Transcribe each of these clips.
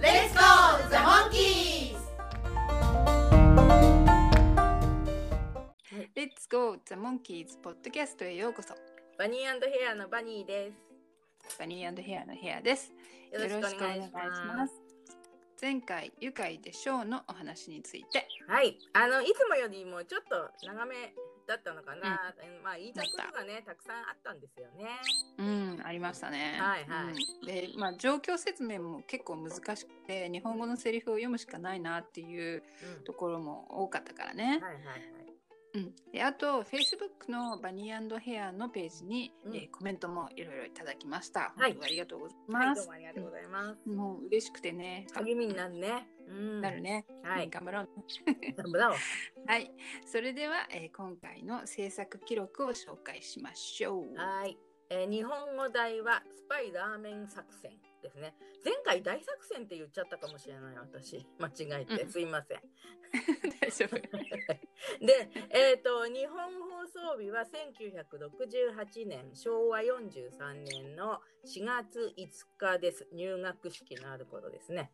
Let's go, the monkeys! Let's go the monkeys ポッドキャストへようこそ。バニーヘアのバニーです。バニーヘアのヘアです。よろしくお願いします。前回愉快でショーのお話について。はい。あのいつもよりもちょっと長めだったのかな、うん、まあ言いたいことがねた。くさんあったんですよね。うんありましたね。はいはい、うん、でまあ状況説明も結構難しくて日本語のセリフを読むしかないなっていうところも多かったからね、はいはいはいうん、であと Facebook のバニーヘアのページに、うん、えー、コメントもいろいろいただきました。はい、ありがとうございます。はい、どうもありがとうございます。うん、もう嬉しくてね。励みになるね。うん、なるね。はい、頑張ろう。頑張ろう。はい、それでは、えー、今回の制作記録を紹介しましょう。はい、えー、日本語題はスパイラーメン作戦ですね。前回大作戦って言っちゃったかもしれない私間違えて、すいません。大丈夫。で、えっ、ー、と、日本放送日は1968年、昭和43年の4月5日です。入学式のある頃ですね。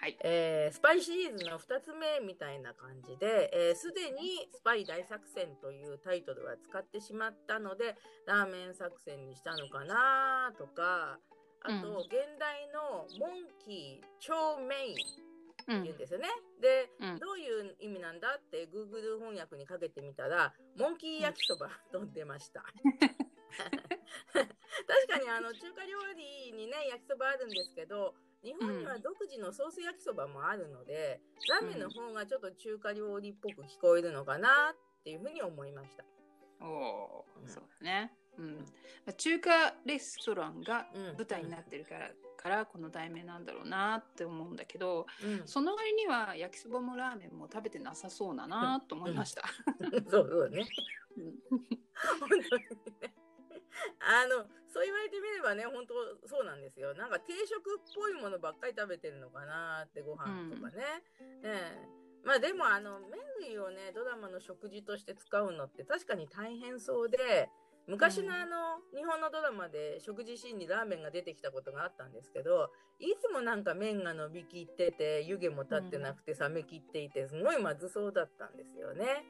はい。えー、スパイシリーズの2つ目みたいな感じで、す、え、で、ー、にスパイ大作戦というタイトルは使ってしまったので、ラーメン作戦にしたのかなとか、あと、うん、現代のモンキー超メイン。言うんですよね。で、うん、どういう意味なんだって Google 翻訳にかけてみたら、モンキー焼きそばと出ました。確かにあの中華料理にね焼きそばあるんですけど日本には独自のソース焼きそばもあるので、うん、ラーメンの方がちょっと中華料理っぽく聞こえるのかなっていうふうに思いました。おお、そうだね。うん、中華レストランが舞台になってるから、うん、からこの題名なんだろうなって思うんだけど、うん、その割には焼きそばもラーメンも食べてなさそうだなと思いました。そうそうね。あのそう言われてみればね本当そうなんですよ。なんか定食っぽいものばっかり食べてるのかなってご飯とかね、うん、ええ。まあでもあの麺類をねドラマの食事として使うのって確かに大変そうで昔のあの、うん、日本のドラマで食事シーンにラーメンが出てきたことがあったんですけどいつもなんか麺が伸びきってて湯気も立ってなくて冷めきっていてすごいまずそうだったんですよね。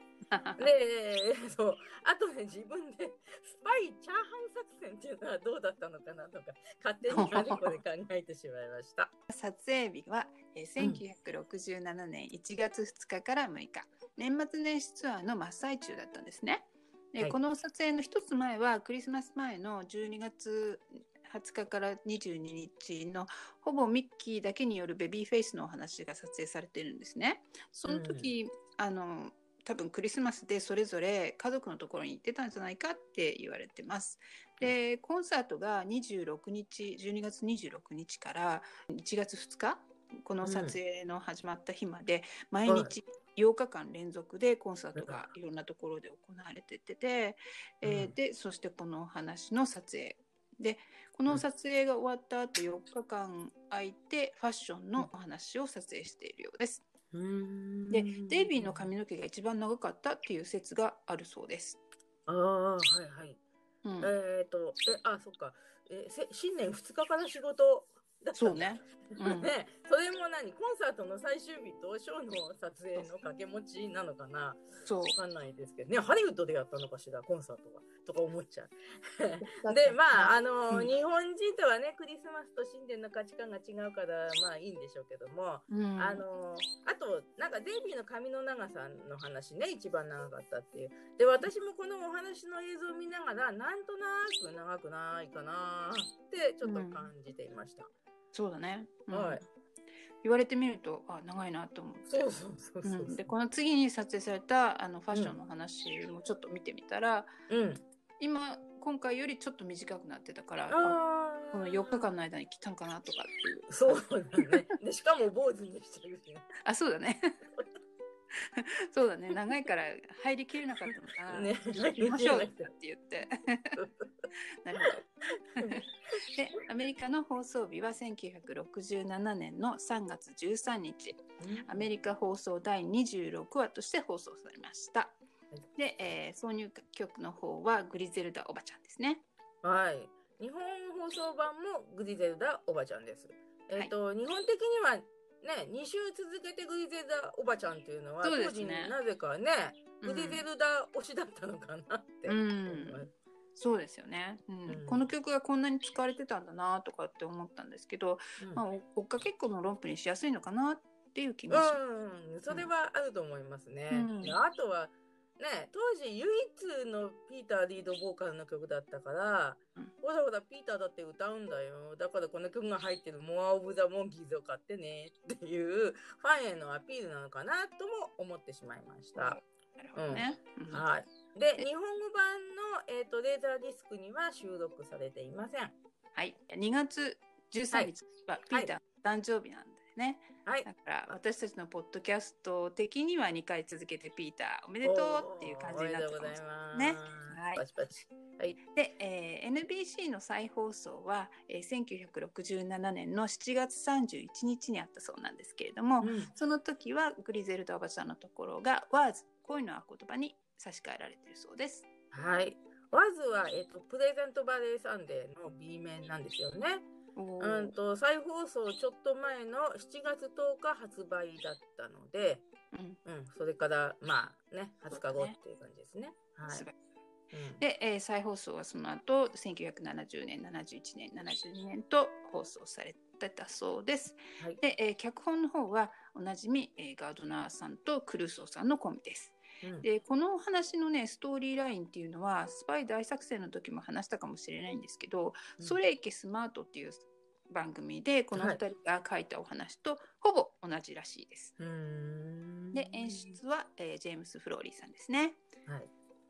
で そうあとね自分でスパイチャーハン作戦っていうのはどうだったのかなとか勝手にカリコで考えてしまいました。撮影日は、えー、1967年1月2日から6日、年末年始ツアーの真っ最中だったんですね。で、はい、この撮影の一つ前はクリスマス前の12月20日から22日のほぼミッキーだけによるベビーフェイスのお話が撮影されてるんですね。その時、うん、あの多分クリスマスでそれぞれ家族のところに行ってたんじゃないかって言われてます。でコンサートが26日12月26日から1月2日この撮影の始まった日まで毎日8日間連続でコンサートがいろんなところで行われてて、うん、えー、でそしてこの話の撮影。でこの撮影が終わった後4日間空いてファッションのお話を撮影しているようです。でデイビーの髪の毛が一番長かったっていう説があるそうです。ああはいはい。うん、えっ、ー、とえあそっか、えー、新年2日から仕事だそうね。うん、ね、それも何コンサートの最終日とショーの撮影の掛け持ちなのかな？そう。わかんないですけどね、ハリウッドでやったのかしら、コンサートが。とか思っちゃう。で、まあ、あの、うん、日本人とはね、クリスマスと新年の価値観が違うから、まあいいんでしょうけども、うん、あの、あと、なんかデイビーの髪の長さの話ね、一番長かったっていう。で、私もこのお話の映像を見ながら、なんとなく長くないかなって、ちょっと感じていました。そうだね。はい。言われてみるとあ長いなと思ってそうそうそうそう、うん、でこの次に撮影されたあのファッションの話もちょっと見てみたら、うん、今今回よりちょっと短くなってたからあこの4日間の間に来たんかなとかっていう。そうだね。で、しかも坊主にしてるしね。あ、そうだね。そうだね。長いから入りきれなかったのかな。ね行きましょうって言って。なるほど。で、アメリカの放送日は1967年の3月13日、アメリカ放送第26話として放送されました。で、えー挿入曲の方はグリゼルダおばちゃんですね。はい。日本放送版もグリゼルダおばちゃんです。えっ、と、日本的にはね、2週続けてグリゼルダおばちゃんっていうのは、当時なぜかね、グリゼルダ推しだったのかなってう思いんます。そうですよね、うんうんこの曲がこんなに使われてたんだなとかって思ったんですけど、うんまあ、お追っかけっこの論布にしやすいのかなっていう気がします。うん、それはあると思いますね。あとは、ね、当時唯一のピーターリードボーカルの曲だったから、うんほらほらピーターだって歌うんだよ。だからこの曲が入ってるモア・オブ・ザ・モンキーズを買ってねっていう ファンへのアピールなのかなとも思ってしまいました。なるほどね。うんはい。で、日本語版の、えー、とレーザーディスクには収録されていません。はい、2月13日はピーターの誕生日なんでね、はい。だから私たちのポッドキャスト的には2回続けてピーターおめでとうっていう感じになってます。ねはいパチパチ。はい。で、えー NBC の再放送は、えー1967年の7月31日にあったそうなんですけれども、うんその時はグリゼルダおばちゃんのところが「ワーズ恋の合言葉」に差し替えられているそうです。はい。ワズは、えっ、と、プレゼントバレーサンデーの B 面なんですよね。おうんと、再放送ちょっと前の7月10日発売だったので、うんうん、それから、まあね、20日後っていう感じですね。はいで、えー再放送はその後1970年71年72年と放送されてたそうです。はい。で、えー脚本の方はおなじみ、えーガードナーさんとクルーソーさんのコンビです。うんでこのお話のねストーリーラインっていうのはスパイ大作戦の時も話したかもしれないんですけど「うんそれいけスマート」っていう番組でこのはい2人が書いたお話とほぼ同じらしいです。うーんで演出は、えージェームス・フローリーさんですね。はい。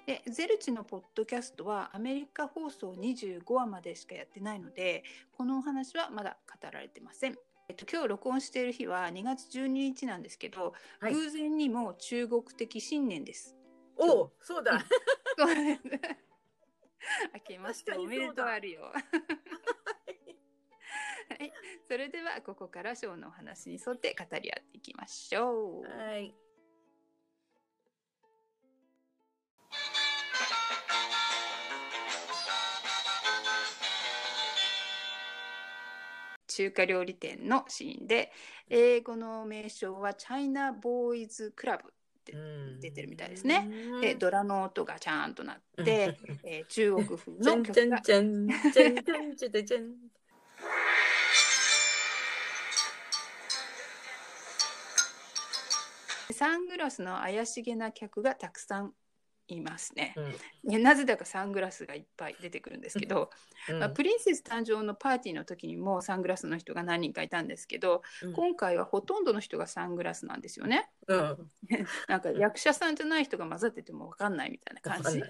でゼルチのポッドキャストはアメリカ放送25話までしかやってないのでこのお話はまだ語られてません。えっと、今日録音している日は2月12日なんですけど、はい偶然にも中国的新年です。おうそうだ。明けましておめでとうあるよ。はい、それではここからショーのお話に沿って語り合っていきましょう。はい。中華料理店のシーンで英語の名称はチャイナボーイズクラブってうん。出てるみたいですね。うん。でドラの音がちゃんとなうん。って、えー中国風の曲が。サングラスの怪しげな客がたくさんいますね。うんなぜだかサングラスがいっぱい出てくるんですけど、うんまあ、プリンセス誕生のパーティーの時にもサングラスの人が何人かいたんですけど、うん今回はほとんどの人がサングラスなんですよね。うん。なんか役者さんじゃない人が混ざってても分かんないみたいな感じ。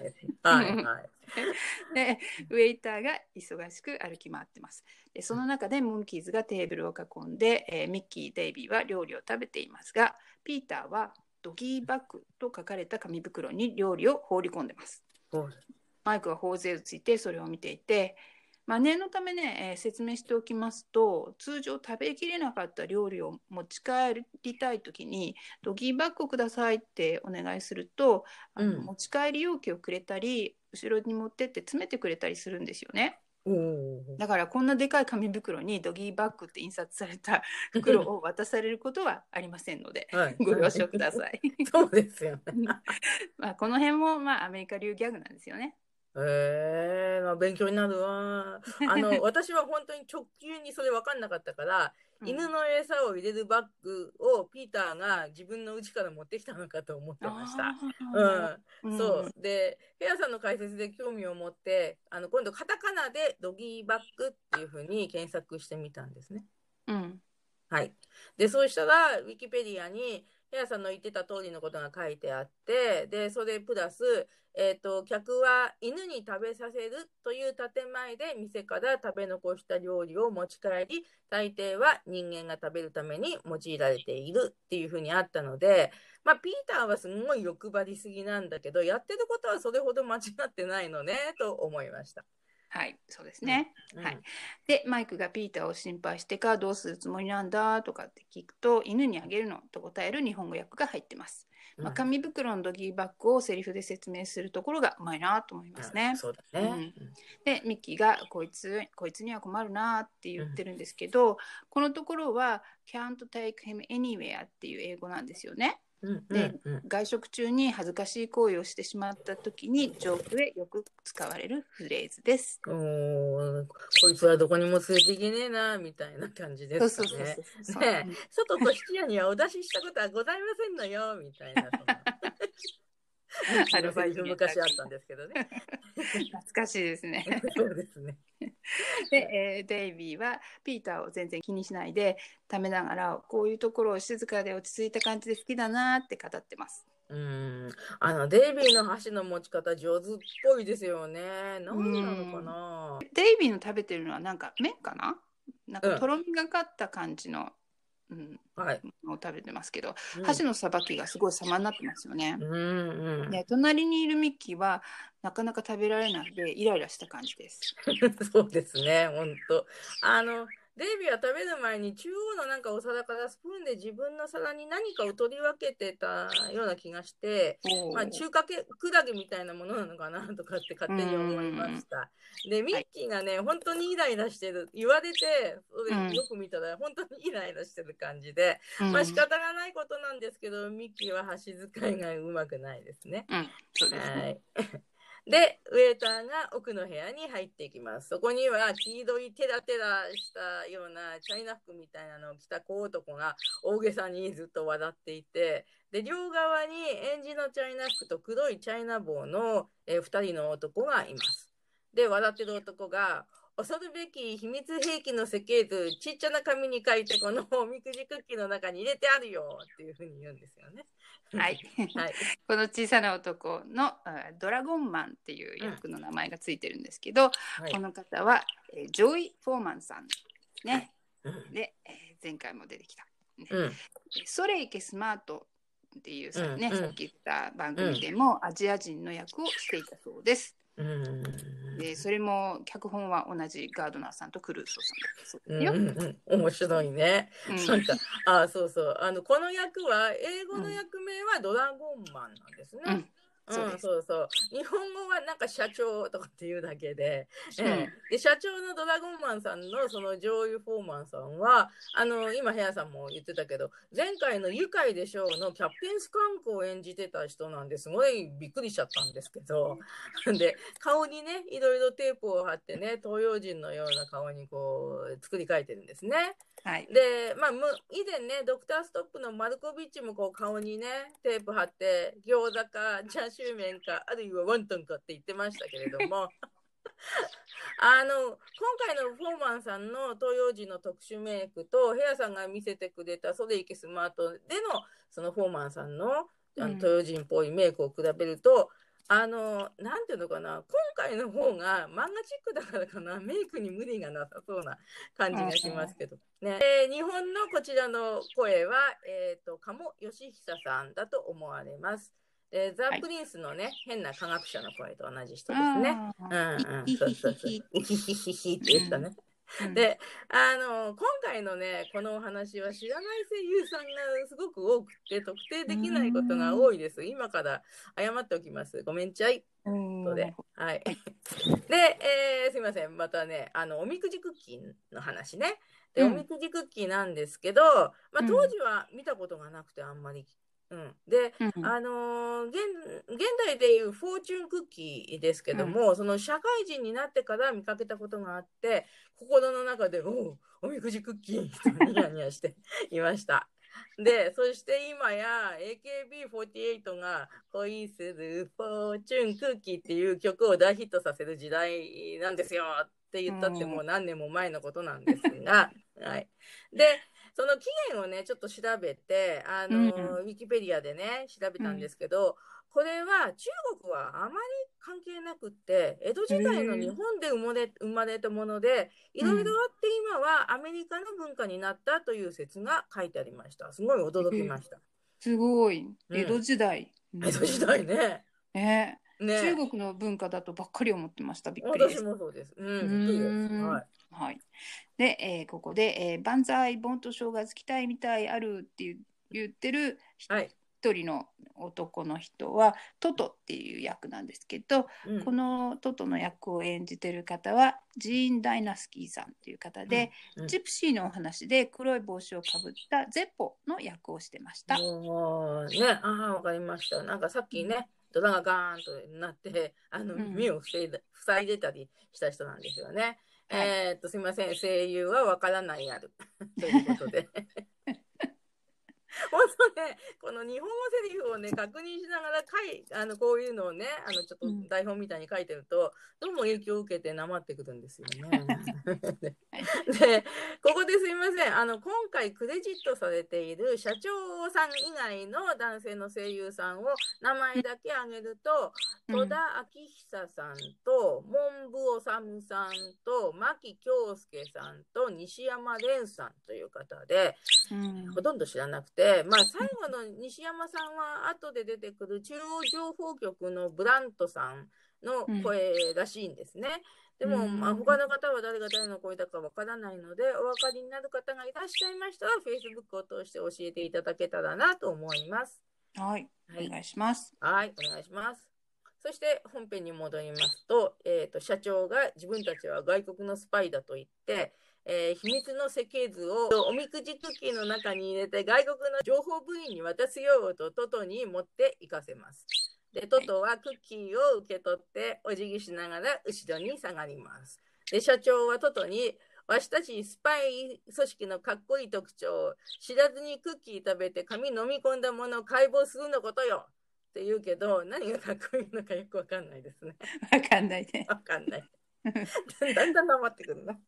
はいはい。でウェイターが忙しく歩き回ってます。でその中でモンキーズがテーブルを囲んで、えーミッキー、デイビーは料理を食べていますがピーターはドギーバッグと書かれた紙袋に料理を放り込んでます。マイクは頬杖をついてそれを見ていて、まあ、念のためね、えー説明しておきますと通常食べきれなかった料理を持ち帰りたい時にドギーバッグをくださいってお願いすると、あのうん。持ち帰り容器をくれたり後ろに持ってって詰めてくれたりするんですよねだからこんなでかい紙袋にドギーバッグって印刷された 袋を渡されることはありませんのではい。ご了承ください、そうですよね。まあこの辺もまあアメリカ流ギャグなんですよね。ええまあ勉強になるわ。あの、私は本当に直球にそれ分かんなかったから、犬の餌を入れるバッグをピーターが自分の家から持ってきたのかと思ってました。うん、うんそう。で、ヘアさんの解説で興味を持って、あの、今度カタカナでドギーバッグっていうふうに検索してみたんですね。うんはい。で、そうしたら、ウィキペディアに、ヘアさんの言ってた通りのことが書いてあって、で、それプラス、えっ、と、客は犬に食べさせるという建前で店から食べ残した料理を持ち帰り、大抵は人間が食べるために用いられているっていうふうにあったので、まあ、ピーターはすごい欲張りすぎなんだけど、やってることはそれほど間違ってないのね、と思いました。はい、そうですね。うんはい。で、マイクがピーターを心配してか、どうするつもりなんだとかって聞くと、犬にあげるの？と答える日本語訳が入ってます。まあ、紙袋のドギーバッグをセリフで説明するところがうまいなと思いますね。そうだね。で、ミッキーがこいつ、こいつには困るなって言ってるんですけど、このところは can't take him anywhere っていう英語なんですよね。うんで外食中に恥ずかしい行為をしてしまった時にジョークでよく使われるフレーズです。おーこいつはどこにも連れていけねえな、みたいな感じですかね外と質屋にはお出ししたことはございませんのよ、みたいな。あるセリフ昔あったんですけどね。懐かしいですね。そうですね。で、えーデイビーはピーターを全然気にしないでためながらこういうところを静かで落ち着いた感じで好きだなって語ってます。うん。あの、デイビーの箸の持ち方上手っぽいですよね。何なのかな。デイビーの食べてるのはなんか麺かな？なんかとろみがかった感じの、うん、はい。のを食べてますけど、うん箸のさばきがすごい様になってますよね。うんうん。で隣にいるミッキーはなかなか食べられないでイライラした感じです。そうですね、本当。あの、デイビーは食べる前に中央のなんかお皿からスプーンで自分の皿に何かを取り分けてたような気がして、まあ、中華けクラゲみたいなものなのかなとかって勝手に思いました。で、ミッキーがね、本当にイライラしてる。言われて、よく見たら本当にイライラしてる感じで、うんまあ仕方がないことなんですけど、ミッキーは箸使いがうまくないですね。うん、そうですね。はい。で、ウェーターが奥の部屋に入っていきます。そこには黄色いテラテラしたようなチャイナ服みたいなのを着た小男が大げさにずっと笑っていて、で、両側にエンジのチャイナ服と黒いチャイナ帽の、えー2人の男がいます。で、笑ってる男が、恐るべき秘密兵器の設計図、ちっちゃな紙に書いて、このおみくじクッキーの中に入れてあるよっていうふうに言うんですよね。はい。はい。この小さな男のあドラゴンマンっていう役の名前がついてるんですけど、はいこの方は、えージョイ・フォーマンさんね。うんで、えー前回も出てきた。うん。ソレイケスマートっていうさ,、ねうんうんさっき言った番組でもアジア人の役をしていたそうです。うんでそれも脚本は同じガードナーさんとクルーソーさんうん、面白いね。うん。なんか、あ、そうそう、あの、この役は、英語の役名はドラゴンマンなんですね。うんうんそうそうそう。日本語はなんか社長とかっていうだけで、うんええで社長のドラゴンマンさんのそのジョーイ・フォーマンさんは、あの、今、ヘアさんも言ってたけど、前回の愉快でしょうのキャプテンスカンクを演じてた人なんですごいびっくりしちゃったんですけど、で、顔にね、いろいろテープを貼ってね、東洋人のような顔にこう、作り変えてるんですね。はい。で、まあ、む以前ね、ドクターストップのマルコビッチもこう顔にね、テープ貼って、餃子か、チャーシュー麺か、あるいはワンタンかって言ってましたけれども、あの、今回のフォーマンさんの東洋人の特殊メイクと、ヘアさんが見せてくれたソレイケスマートでの、そのフォーマンさんのあうんの東洋人っぽいメイクを比べると、あの、なんていうのかな、今回の方が漫画チックだからかな、メイクに無理がなさそうな感じがしますけど。ね、で日本のこちらの声は、えっ、と、鴨義久さんだと思われます。でザ・はいプリンスのね、変な科学者の声と同じ人ですね。あうんーうん、そうそうそう。イヒヒヒヒって言ったね。うんで、あの、今回のね、このお話は知らない声優さんがすごく多くて、特定できないことが多いです。今から謝っておきます。ごめんちゃい。うんとで。はい。で、えーすいません。またね、あの、おみくじクッキーの話ね。で、うんおみくじクッキーなんですけど、まあ、うん当時は見たことがなくて、あんまり。うん。で、うんあのー現現代でいうフォーチュンクッキーですけども、その社会人になってから見かけたことがあって心の中で「おうおみくじクッキー」とニヤニヤして いました。でそして今や AKB48 が「恋するフォーチュンクッキー」っていう曲を大ヒットさせる時代なんですよって言ったってうんもう何年も前のことなんですが、はい。でその起源をね、ちょっと調べて、あの、うんウィキペディアでね、調べたんですけど、これは中国はあまり関係なくって、江戸時代の日本で生まれ生まれたもので、いろいろあって今はアメリカの文化になったという説が書いてありました。すごい驚きました。すごい。うん江戸時代。江戸時代ね。ねね中国の文化だとばっかり思ってました。びっくりで私す。もそうです。うん、うーん。はい。はい。で、えーここで、えー、万歳、盆と正月期待みたいあるっていう言ってるはい。一人の男の人はトトっていう役なんですけど、うんこのトトの役を演じてる方はジーン・ダイナスキーさんっていう方で、うんうんジプシーのお話で黒い帽子をかぶったゼッポの役をしてました。ね、ああ、わかりました。なんかさっきね、ドラがガーンとなって、あの、うん耳を塞いだ塞いでたりした人なんですよね。はいえーっと、すみません、声優はわからないやる。ということで。本当ね、この日本語セリフをね、確認しながら書い、あの、こういうのをね、あの、ちょっとうん台本みたいに書いてると、どうも影響を受けてなまってくるんですよね。で、ここですいません。あの、今回クレジットされている社長さん以外の男性の声優さんを名前だけ挙げると、うん戸田明久さんと、門部治さんと、牧京介さんと、西山蓮さんという方で、うんほとんど知らなくて、まあ、最後の西山さんは後で出てくる中央情報局のブラントさんの声らしいんですね。でも、うんまあ、他の方は誰が誰の声だかわからないので、お分かりになる方がいらっしゃいましたら、Facebook を通して教えていただけたらなと思います。はい、はいお願いします。はい、お願いします。そして本編に戻りますと、えーと、社長が自分たちは外国のスパイだと言って、えー秘密の設計図をおみくじクッキーの中に入れて外国の情報部員に渡すようとトトに持って行かせます。で、トトはクッキーを受け取ってお辞儀しながら後ろに下がります。で、社長はトトに、わしたちスパイ組織のかっこいい特徴、知らずにクッキー食べて紙飲み込んだものを解剖するのことよって言うけど、何がかっこいいのかよくわかんないですね。わかんないね。わかんない。だんだん黙ってくるな。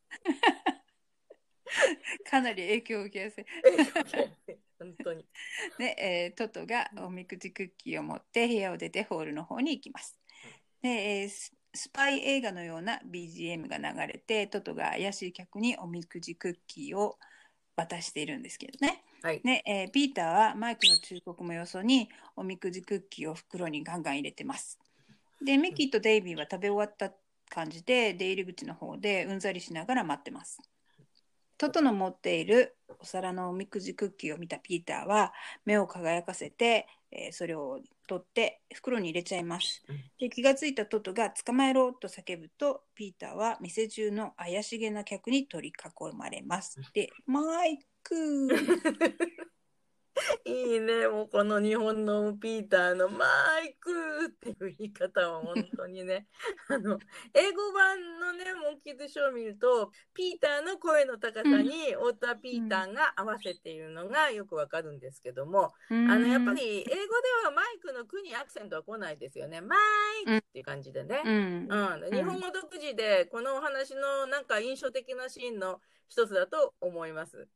かなり影響を受けやすい。本当に。で、えートトがおみくじクッキーを持って部屋を出てホールの方に行きます。で、えーススパイ映画のような BGM が流れてトトが怪しい客におみくじクッキーを渡しているんですけどね。はい。で、えーピーターはマイクの忠告もよそにおみくじクッキーを袋にガンガン入れてます。で、ミッキーとデイビーは食べ終わった感じで出入り口の方でうんざりしながら待ってます。トトの持っているお皿のおみくじクッキーを見たピーターは目を輝かせて、えーそれを取って袋に入れちゃいます。で気がついたトトが捕まえろと叫ぶとピーターは店中の怪しげな客に取り囲まれます。でマイク いいね。もうこの日本のピーターのマイクっていう言い方は本当にね。あの、英語版のね、モンキーズショーを見ると、ピーターの声の高さに太田ピーターが合わせているのがよくわかるんですけども、ああの、やっぱり英語ではマイクの句にアクセントは来ないですよね。マイクっていう感じでね。うんうん、日本語独自でこのお話のなんか印象的なシーンの一つだと思います。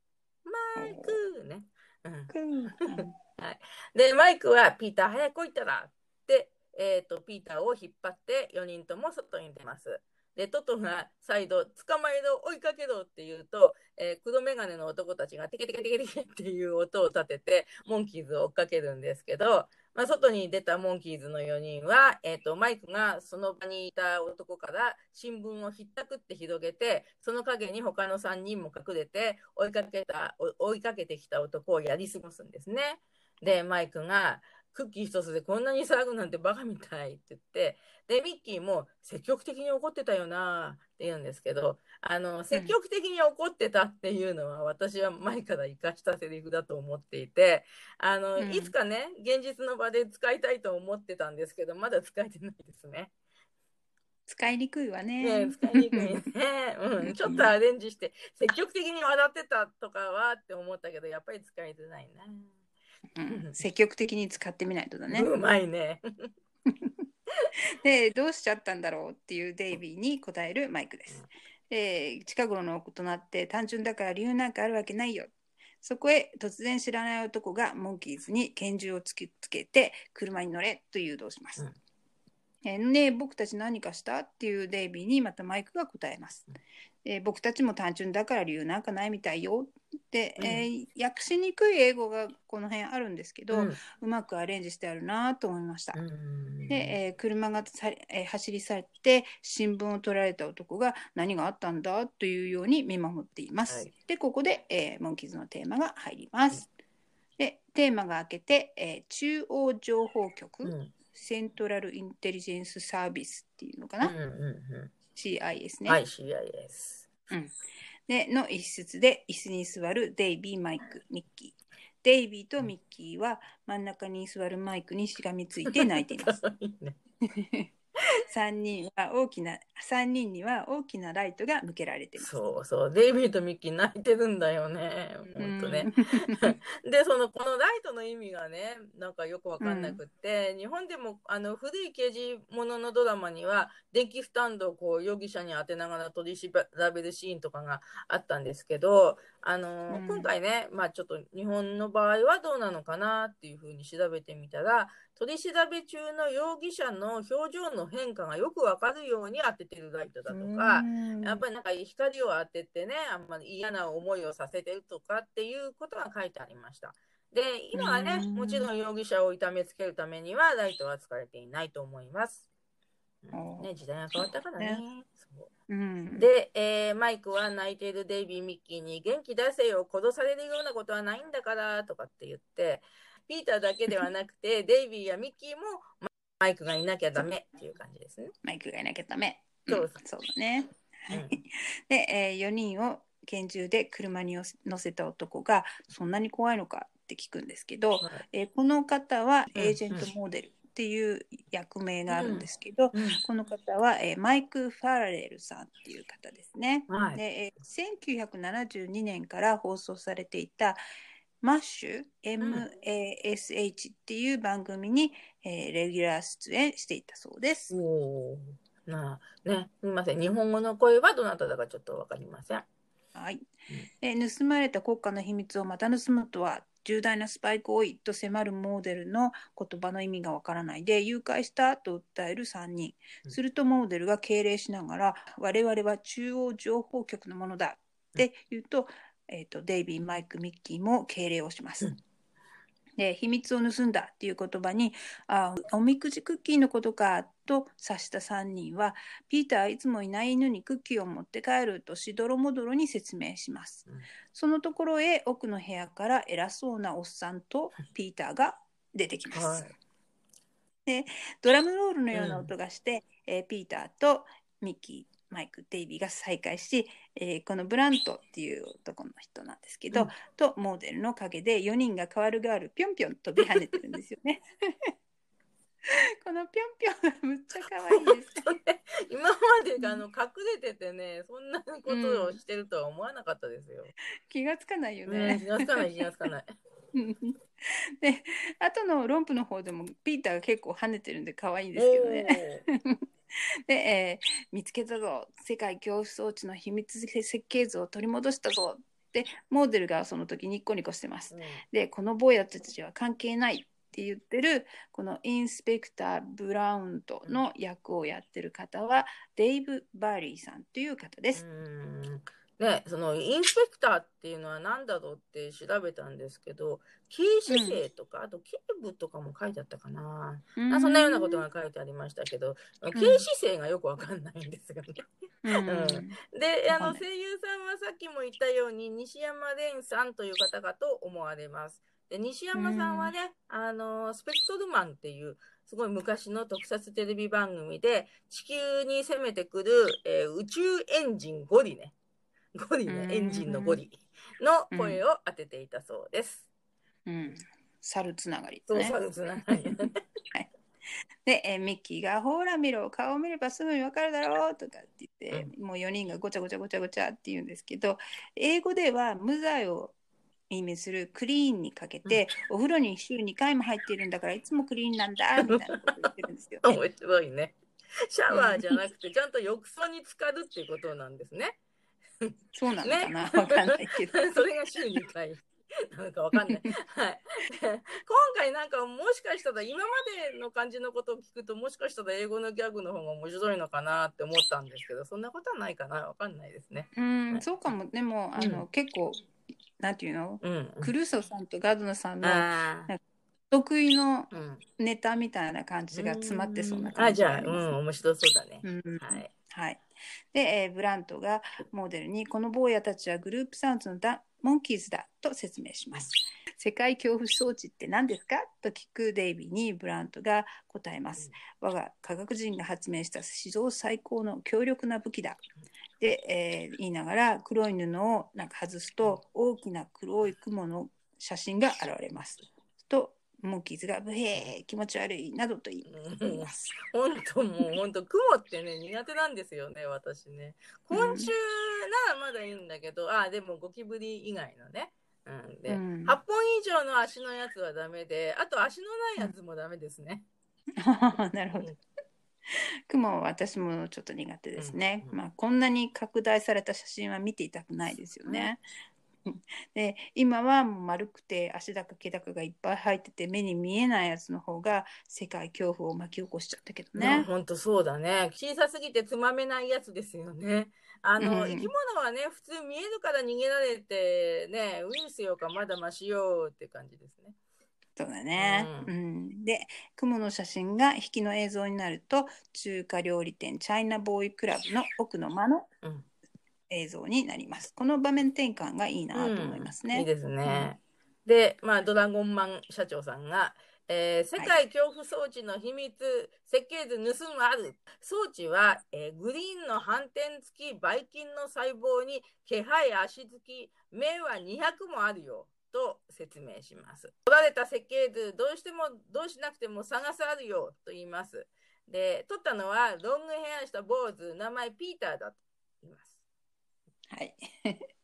マイクね。うん、でマイクはピーター早く来いったらって、えー、とピーターを引っ張って4人とも外に出ます。でトトが再度捕まえろ追いかけろって言うと、えー黒眼鏡の男たちがテケテケテケテケっていう音を立ててモンキーズを追っかけるんですけど、まあ、外に出たモンキーズの4人は、えー、とマイクがその場にいた男から新聞をひったくって広げてその陰に他の3人も隠れて追いかけた追いかけてきた男をやり過ごすんですね。でマイクがクッキー一つでこんなに騒ぐなんてバカみたいって言ってでミッキーも積極的に怒ってたよなって言うんですけどあの積極的に怒ってたっていうのは私は前から生かしたセリフだと思っていてあの、うんいつかね現実の場で使いたいと思ってたんですけどまだ使えてないですね。使いにくいわね。ね使いにくいね、うん、ちょっとアレンジして積極的に笑ってたとかはって思ったけどやっぱり使えてないな。うん積極的に使ってみないとだね。うまいね。でどうしちゃったんだろうっていうデイビーに答えるマイクです。で近頃のことなって単純だから理由なんかあるわけないよ。そこへ突然知らない男がモンキーズに拳銃を突きつけて車に乗れと誘導します。うんえーねえ僕たち何かしたっていうデイビーにまたマイクが答えます。えー僕たちも単純だから理由なんかないみたいよって、うん。えー訳しにくい英語がこの辺あるんですけど、ううんまくアレンジしてあるなと思いました。うんで、えー車がさ、えー走り去って新聞を取られた男が何があったんだというように見守っています。はい。でここで、えーモンキーズのテーマが入ります。でテーマが明けて、えー中央情報局、うん。うんセントラルインテリジェンスサービスっていうのかな、うんう CIS ね、んはい CIS での一室で椅子に座るデイビー、マイク、ミッキー。デイビーとミッキーは真ん中に座るマイクにしがみついて泣いています。ね3人は大きな三人には大きなライトが向けられています。そうそう。デイビーとミッキー泣いてるんだよね。本当ね。でそのこのライトの意味がねなんかよくわかんなくって、日本でもあの古い刑事もののドラマには電気スタンドをこう容疑者に当てながら取り調べるシーンとかがあったんですけどあの、うん今回ねまあちょっと日本の場合はどうなのかなっていうふうに調べてみたら取り調べ中の容疑者の表情の変化がよくわかるように当ててるライトだとか、やっぱりなんか光を当ててね、あんまり嫌な思いをさせてるとかっていうことが書いてありました。で、今はね、うんもちろん容疑者を痛めつけるためにはライトは使われていないと思います。ね、時代が変わったからね。そううん、で、えーマイクは泣いているデイビー・ミッキーに元気出せよ、殺されるようなことはないんだからとかって言って、ピーターだけではなくて、デイビーやミッキーもまマイクがいなきゃダメっていう感じですね。マイクがいなきゃダメ。そうんそうだね。うん で、え4人を拳銃で車に乗せた男がそんなに怖いのかって聞くんですけど、はいえーこの方はうんエージェントモデルっていう役名があるんですけど、うんこの方は、えーマイク・ファラレルさんっていう方ですね。はいで、えー1972年から放送されていたマッシュ MASH っていう番組に、えーレギュラー出演していたそうです。おーなあね、すみません。日本語の声はどなただかちょっとわかりません。はい、で盗まれた国家の秘密をまた盗むとは重大なスパイ行為と迫るモデルの言葉の意味がわからない。で誘拐したと訴える3人。うん。するとモデルが敬礼しながら我々は中央情報局のものだ。って言うと,、えー、とデイビーマイクミッキーも敬礼をします。うんで秘密を盗んだっていう言葉にあおみくじクッキーのことかと察した3人はピーターはいつもいない犬にクッキーを持って帰るとしどろもどろに説明します。うんそのところへ奥の部屋から偉そうなおっさんとピーターが出てきます。はい。ドラムロールのような音がして、えーピーターとミッキー、マイク、デイビーが再会し、えーこのブラントっていう男の人なんですけど、うんとモデルの陰で4人が変わる変わるぴょんぴょん飛び跳ねてるんですよね。このぴょんぴょんがむっちゃ可愛いです。ね今まであの隠れててね、そんなことをしてるとは思わなかったですよ。気がつかないようん、ね。気がつかない、気がつかない。で、後のロンプの方でもピーターが結構跳ねてるんで可愛いんですけどね。で、えー見つけたぞ。世界恐怖装置の秘密設計図を取り戻したぞ。ってモデルがその時ニッコニコしてます。おーでこの坊やたちは関係ないって言ってるこの Inspector ブラウントの役をやってる方はデイブ・バーリーさんという方です。んね、その inspector っていうのは何だろうって調べたんですけど、警視正とか、あと警部とかも書いてあったかな。あそんなようなことが書いてありましたけど、警視正がよくわかんないんですよね。うんで、あの声優さんはさっきも言ったように西山蓮さんという方かと思われます。で、西山さんはね、あのスペクトルマンっていうすごい昔の特撮テレビ番組で地球に攻めてくる、えー宇宙エンジンゴリね。ゴリうんね、エンジンのゴリの声を当てていたそうです。うん、猿つながりですそう、ね。そうですね。はいで、えーミッキーが「ほら見ろ顔を見ればすぐに分かるだろう」とかって言って、もう4人がごちゃごちゃごちゃごちゃって言うんですけど英語では無罪を意味するクリーンにかけて、お風呂に週2回も入っているんだからいつもクリーンなんだみたいなこと言ってるんですよ、ね。面白いね。シャワーじゃなくて、ちゃんと浴槽に浸かるっていうことなんですね。そうなのかな、ね分かんないけど。それが週2回。なのかわかんない。はい。今回なんかもしかしたら今までの感じのことを聞くともしかしたら英語のギャグの方が面白いのかなって思ったんですけどそんなことはないかなわかんないですね。うん、はい、そうかもでもあの、うん、結構なんていうの、うん、クルーソーさんとガードナーさんの得意のネタみたいな感じが詰まってそうな感じがあります、あじゃあ、うん、面白そうだね。うん、はい。はい。で、えー、ブラントがモデルにこの坊やたちはグループサウンズのダモンキーズだと説明します。世界恐怖装置って何ですか？と聞くデイビーにブラントが答えます。我が科学人が発明した史上最高の強力な武器だ。で、えー、言いながら黒い布をなんか外すと大きな黒い雲の写真が現れます。とモンキーズがブヘー気持ち悪いなどと言います。本当もう本当雲ってね苦手なんですよね私ね。昆虫ならまだいいんだけど、うん、あでもゴキブリ以外のね。うん、で、うん、8本以上の足のやつはダメであと足のないやつもダメですね。なるほど。雲は私もちょっと苦手ですね、うんうん、まあ、こんなに拡大された写真は見ていたくないですよね。で今は丸くて足高毛高がいっぱい入ってて目に見えないやつの方が世界恐怖を巻き起こしちゃったけどね。本当そうだね。小さすぎてつまめないやつですよね。あの、うん、生き物はね普通見えるから逃げられてねウイルスよかまだましよって感じですね。そうだね、うん、うん、で雲の写真が引きの映像になると中華料理店チャイナボーイクラブの奥の間の映像になります。この場面転換がいいなと思いますね。いいですね。で、まあ、ドラゴンマン社長さんが、えー、世界恐怖装置の秘密、はい、設計図盗むある。装置は、えー、グリーンの反転付きばい菌の細胞に気配足付き、目は200もあるよ。と説明します。取られた設計図、どうしても、どうしなくても探すあるよと言います。で、取ったのはロングヘアした坊主、名前ピーターだと。はい。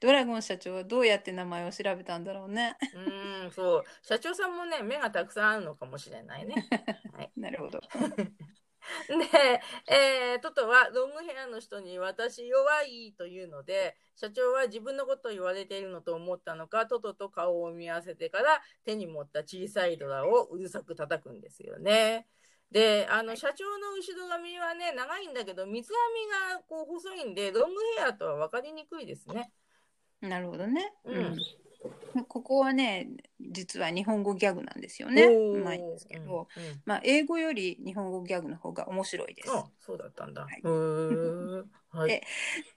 ドラゴン社長はどうやって名前を調べたんだろうね。うん、そう。社長さんもね、目がたくさんあるのかもしれないね。はい、なるほど。で、えー、トトはロングヘアの人に私弱いというので、社長は自分のことを言われているのと思ったのか、トトと顔を見合わせてから手に持った小さいドラをうるさく叩くんですよね。で、あの、社長の後ろ髪はね、長いんだけど、三つ編みがこう細いんで、ロングヘアとは分かりにくいですね。なるほどね。うん。ここはね実は日本語ギャグなんですよね。うまいんですけど、うんうん、まあ英語より日本語ギャグの方が面白いです。あそうだったんだ。はいはい、で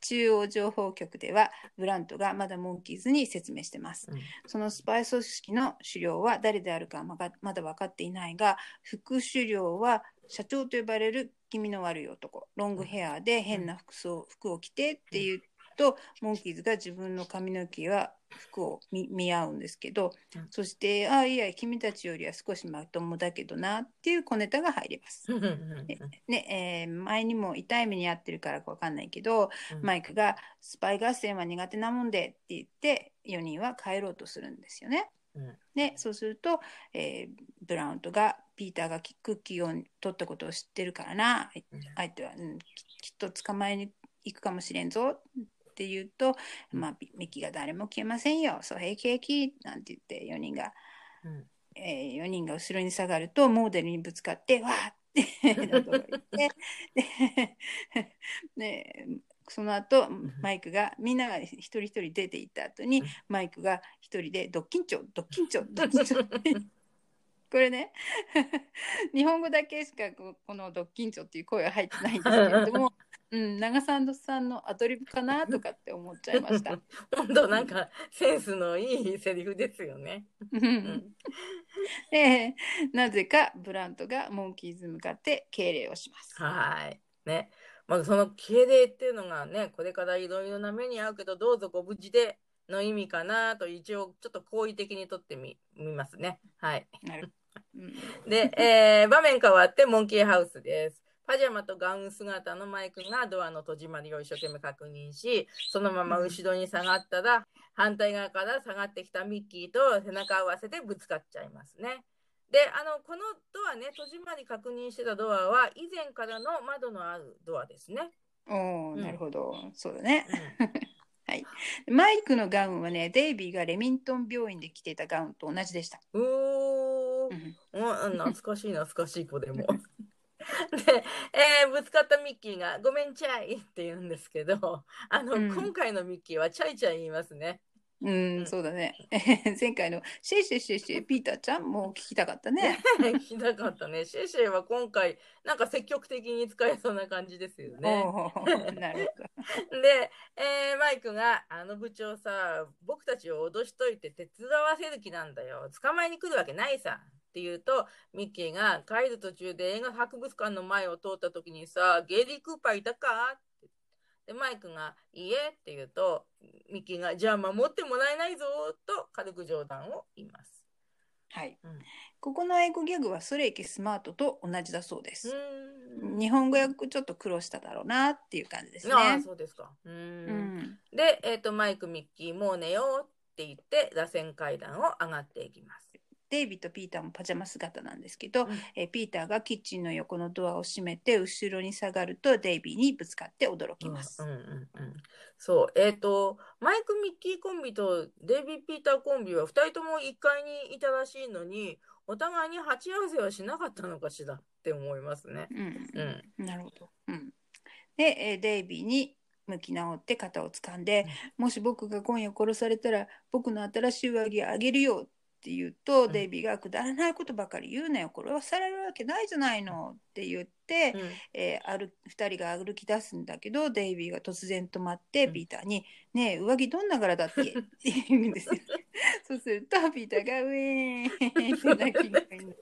中央情報局ではブラントがまだモンキーズに説明してます。うん、そのスパイ組織の首領は誰であるかまだ分かっていないが副首領は社長と呼ばれる気味の悪い男。ロングヘアで変な服装服を着てっていうとモンキーズが自分の髪の毛は服を見合うんですけど、うん、そして「ああいや君たちよりは少しまともだけどな」っていう小ネタが入ります。ねえー、前にも痛い目に遭ってるからか分かんないけど、うん、マイクが「スパイ合戦は苦手なもんで」って言って4人は帰ろうとするんですよね。うん、でそうすると、えー、ブラウントがピーターがクッキーを取ったことを知ってるからな、相手は、うん、きっと捕まえに行くかもしれんぞ。って言うと、まあ、ミキが誰も消えませんよ、そう、平気平気。なんて言って4人が、うん、えー、4人が後ろに下がると、モーデルにぶつかって、わーって 驚いて、で、その後マイクがみんなが一人一人出ていった後にマイクが一人で「ドッキンチョドッキンチョドッキンチョ」これね 日本語だけしかこの「ドッキンチョ」っていう声は入ってないんですけれどもうん、長澤さんのアドリブかなとかって思っちゃいました。本当なんかセンスのいいセリフですよね。でなぜかブラントがモンキーズ向かって敬礼をします。はいね。まずその敬礼っていうのがねこれからいろいろな目に遭うけどどうぞご無事での意味かなと一応ちょっと好意的にとってみみますね。はい。なるうん、で、えー、場面変わってモンキーハウスです。パジャマとガウン姿のマイクがドアの戸締まりを一生懸命確認し、そのまま後ろに下がったら、反対側から下がってきたミッキーと背中を合わせてぶつかっちゃいますね。で、あの、このドアね、戸締まり確認してたドアは、以前からの窓のあるドアですね。おお、うん、なるほど。そうだね。うん、はい。マイクのガウンはね、デイビーがレミントン病院で着てたガウンと同じでした。うおーうんうん、懐かしい懐かしい子でも。で、えーぶつかったミッキーが「ごめんチャイ」って言うんですけどあの、うん今回のミッキーは「チャイチャイ」言いますね。うん、うんそうだね。前回のシェイシェイシェイシェイピーターちゃんも聞きたかったね。聞きたかったね。シェイシェイは今回なんか積極的に使えそうな感じですよね。なるほど。で、えーマイクが「あの部長さ僕たちを脅しといて手伝わせる気なんだよ捕まえに来るわけないさ」って言うとミッキーが帰る途中で映画博物館の前を通った時にさ「ゲイリー・クーパーいたか?」ってでマイクが「いいえ」って言うとミッキーが「じゃあ守ってもらえないぞ」と軽く冗談を言います。はい。うんここの英語ギャグはスレイキスマートと同じだそうでうす。日本語訳ちょっと苦労しただろうなっていう感じですね。ああそうですか。うーうんん。で、えー、とマイク、ミッキー、もう寝ようって言って、螺旋階段を上がっていきます。デイビーとピーターもパジャマ姿なんですけど、うんえーピーターがキッチンの横のドアを閉めて後ろに下がるとデイビーにぶつかって驚きます。うんうんうんうん、そう、えっ、と、マイク・ミッキーコンビとデイビー・ピーターコンビは2人とも1階にいたらしいのに、お互いに鉢合わせはしなかったのかしらって思いますね。うんうん。なるほど。うん、で、えーデイビーに向き直って肩を掴んで、もし僕が今夜殺されたら僕の新しい上着あげるよって言うと、んデイビーがくだらないことばかり言うなよこれはされるわけないじゃないのって言って、うんえー歩2人が歩き出すんだけどデイビーが突然止まって、うんピーターに「ねえ上着どんな柄だっけ? 」って言うんですよ。そうするとピーターが「ウェーン」って泣きなる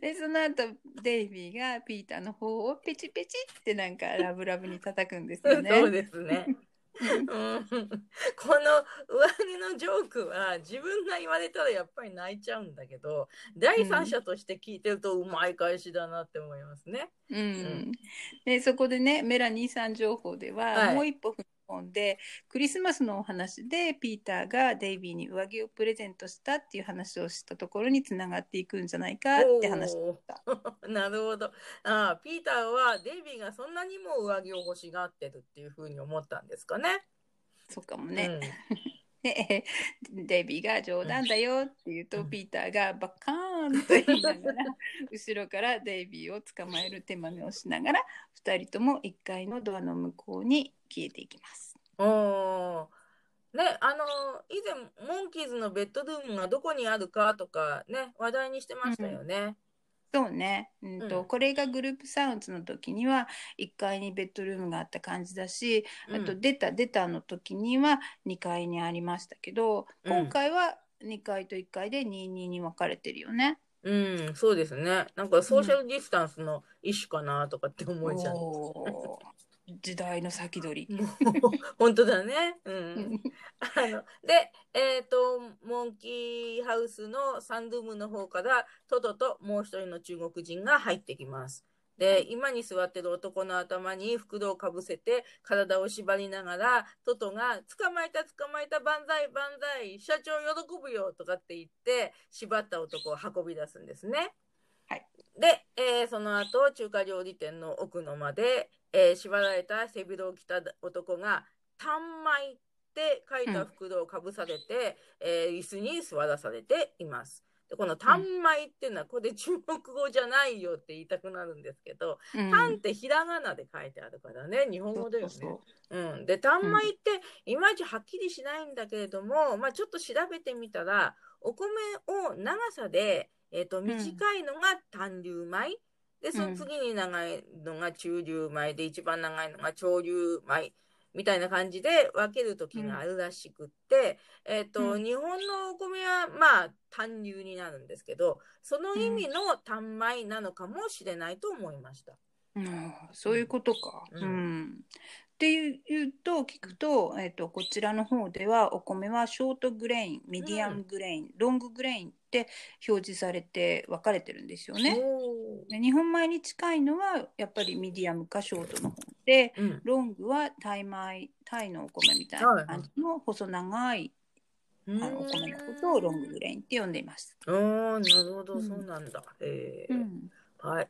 でその後デイビーがピーターの方をペチペチってなんかラブラブに叩くんですよね。そうですね。うん、この上着のジョークは自分が言われたらやっぱり泣いちゃうんだけど第三者として聞いてるとうまい返しだなって思いますね。うん、でそこでねメラニーさん情報では、はい。もう一歩踏み込んでクリスマスのお話でピーターがデイビーに上着をプレゼントしたっていう話をしたところにつながっていくんじゃないかって話でした。なるほどああピーターはデイビーがそんなにも上着を欲しがってるっていうふうに思ったんですかね？そうかもね。うんで デイビーが冗談だよって言うと、うんピーターがバカーンと言いながら 後ろからデイビーを捕まえる手真似をしながら2人とも1階のドアの向こうに消えていきます。おーね、あの以前モンキーズのベッドルームがどこにあるかとかね話題にしてましたよね。そうね、うんとうんこれがグループサウンズの時には1階にベッドルームがあった感じだし、あとうん出た出たの時には2階にありましたけどうん今回は2階と1階で22に分かれてるよね。うん、そうですね。なんかソーシャルディスタンスの一種かなとかって思えちゃう。時代の先取り。本当だね。う。うんあので、えっ、と、モンキーハウスのサンルームの方からトトともう一人の中国人が入ってきます。で、今に座ってる男の頭に袋をかぶせて体を縛りながら、トトが捕まえた捕まえた万歳万歳社長喜ぶよとかって言って縛った男を運び出すんですね。はい。で、えーその後中華料理店の奥の間で、えー縛られた背広を着た男が「タンマイ」って書いた袋をかぶされて、えー椅子に座らされています。でこの「タンマイ」っていうのはこれ中国語じゃないよって言いたくなるんですけど「うんタン」ってひらがなで書いてあるからね日本語だよね。そううん、で、タンマイっていまいちはっきりしないんだけれども、まあちょっと調べてみたら、お米を長さで、えっと短いのが短粒米、で、その次に長いのが中粒米。で、一番長いのが長粒米。みたいな感じで分ける時があるらしくって、えっ、と、うん。日本のお米はまあ単粒になるんですけど、その意味の単米なのかもしれないと思いました。うん。そういうことか。うん。うんっていうと聞くと,、えっとこちらの方ではお米は short grain medium grain、long grain って表示されて分かれてるんですよね。おーで日本米に近いのはやっぱりミディアムかショートの方でうん。 long はタイ米タイのお米みたいな感じの細長いあのお米のことを long grain って呼んでいます。ああ、なるほど、うんそうなんだ。えーうんはい。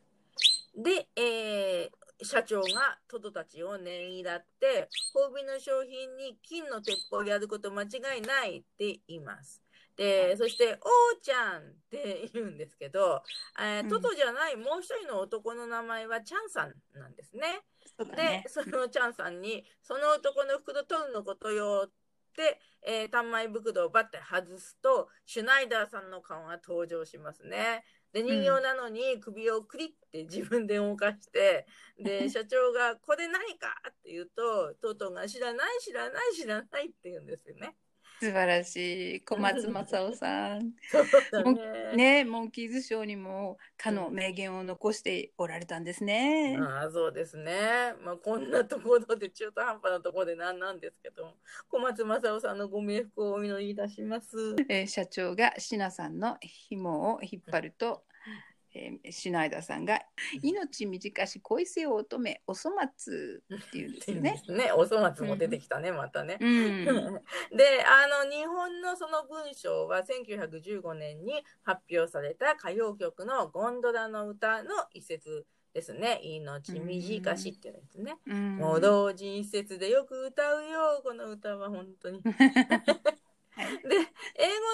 で、えー社長がトトたちをねぎらって褒美の商品に金の鉄砲をやること間違いないって言います。で、そして、おーちゃんって言うんですけど、えーうんトトじゃないもう一人の男の名前はチャンさんなんですね。で、そうだね。そのチャンさんに、その男の袋取るのことよって、えー、単枚袋をバッて外すと、シュナイダーさんの顔が登場しますね。で、人形なのに首をクリって自分で動かして、で、社長が、これ何か？って言うと、トトが知らない、知らない、知らないって言うんですよね。素晴らしい。小松正夫さん。そうだもね。ね、モンキーズショーにもかの名言を残しておられたんですね。ああそうですね。まあこんなところで中途半端なところでなんなんですけど、小松正夫さんのご冥福をお祈りいたします。えー社長がシナさんの紐を引っ張ると、えーシュナイダーさんが「命短し恋せよ乙女お粗末」っていうんですよね。ね、お粗末も出てきたね、またね。うん、で、あの日本のその文章は1915年に発表された歌謡曲のゴンドラの歌の一節ですね。命短しっていうんですね。うんもう同人一節でよく歌うよ、この歌は本当に。で、英語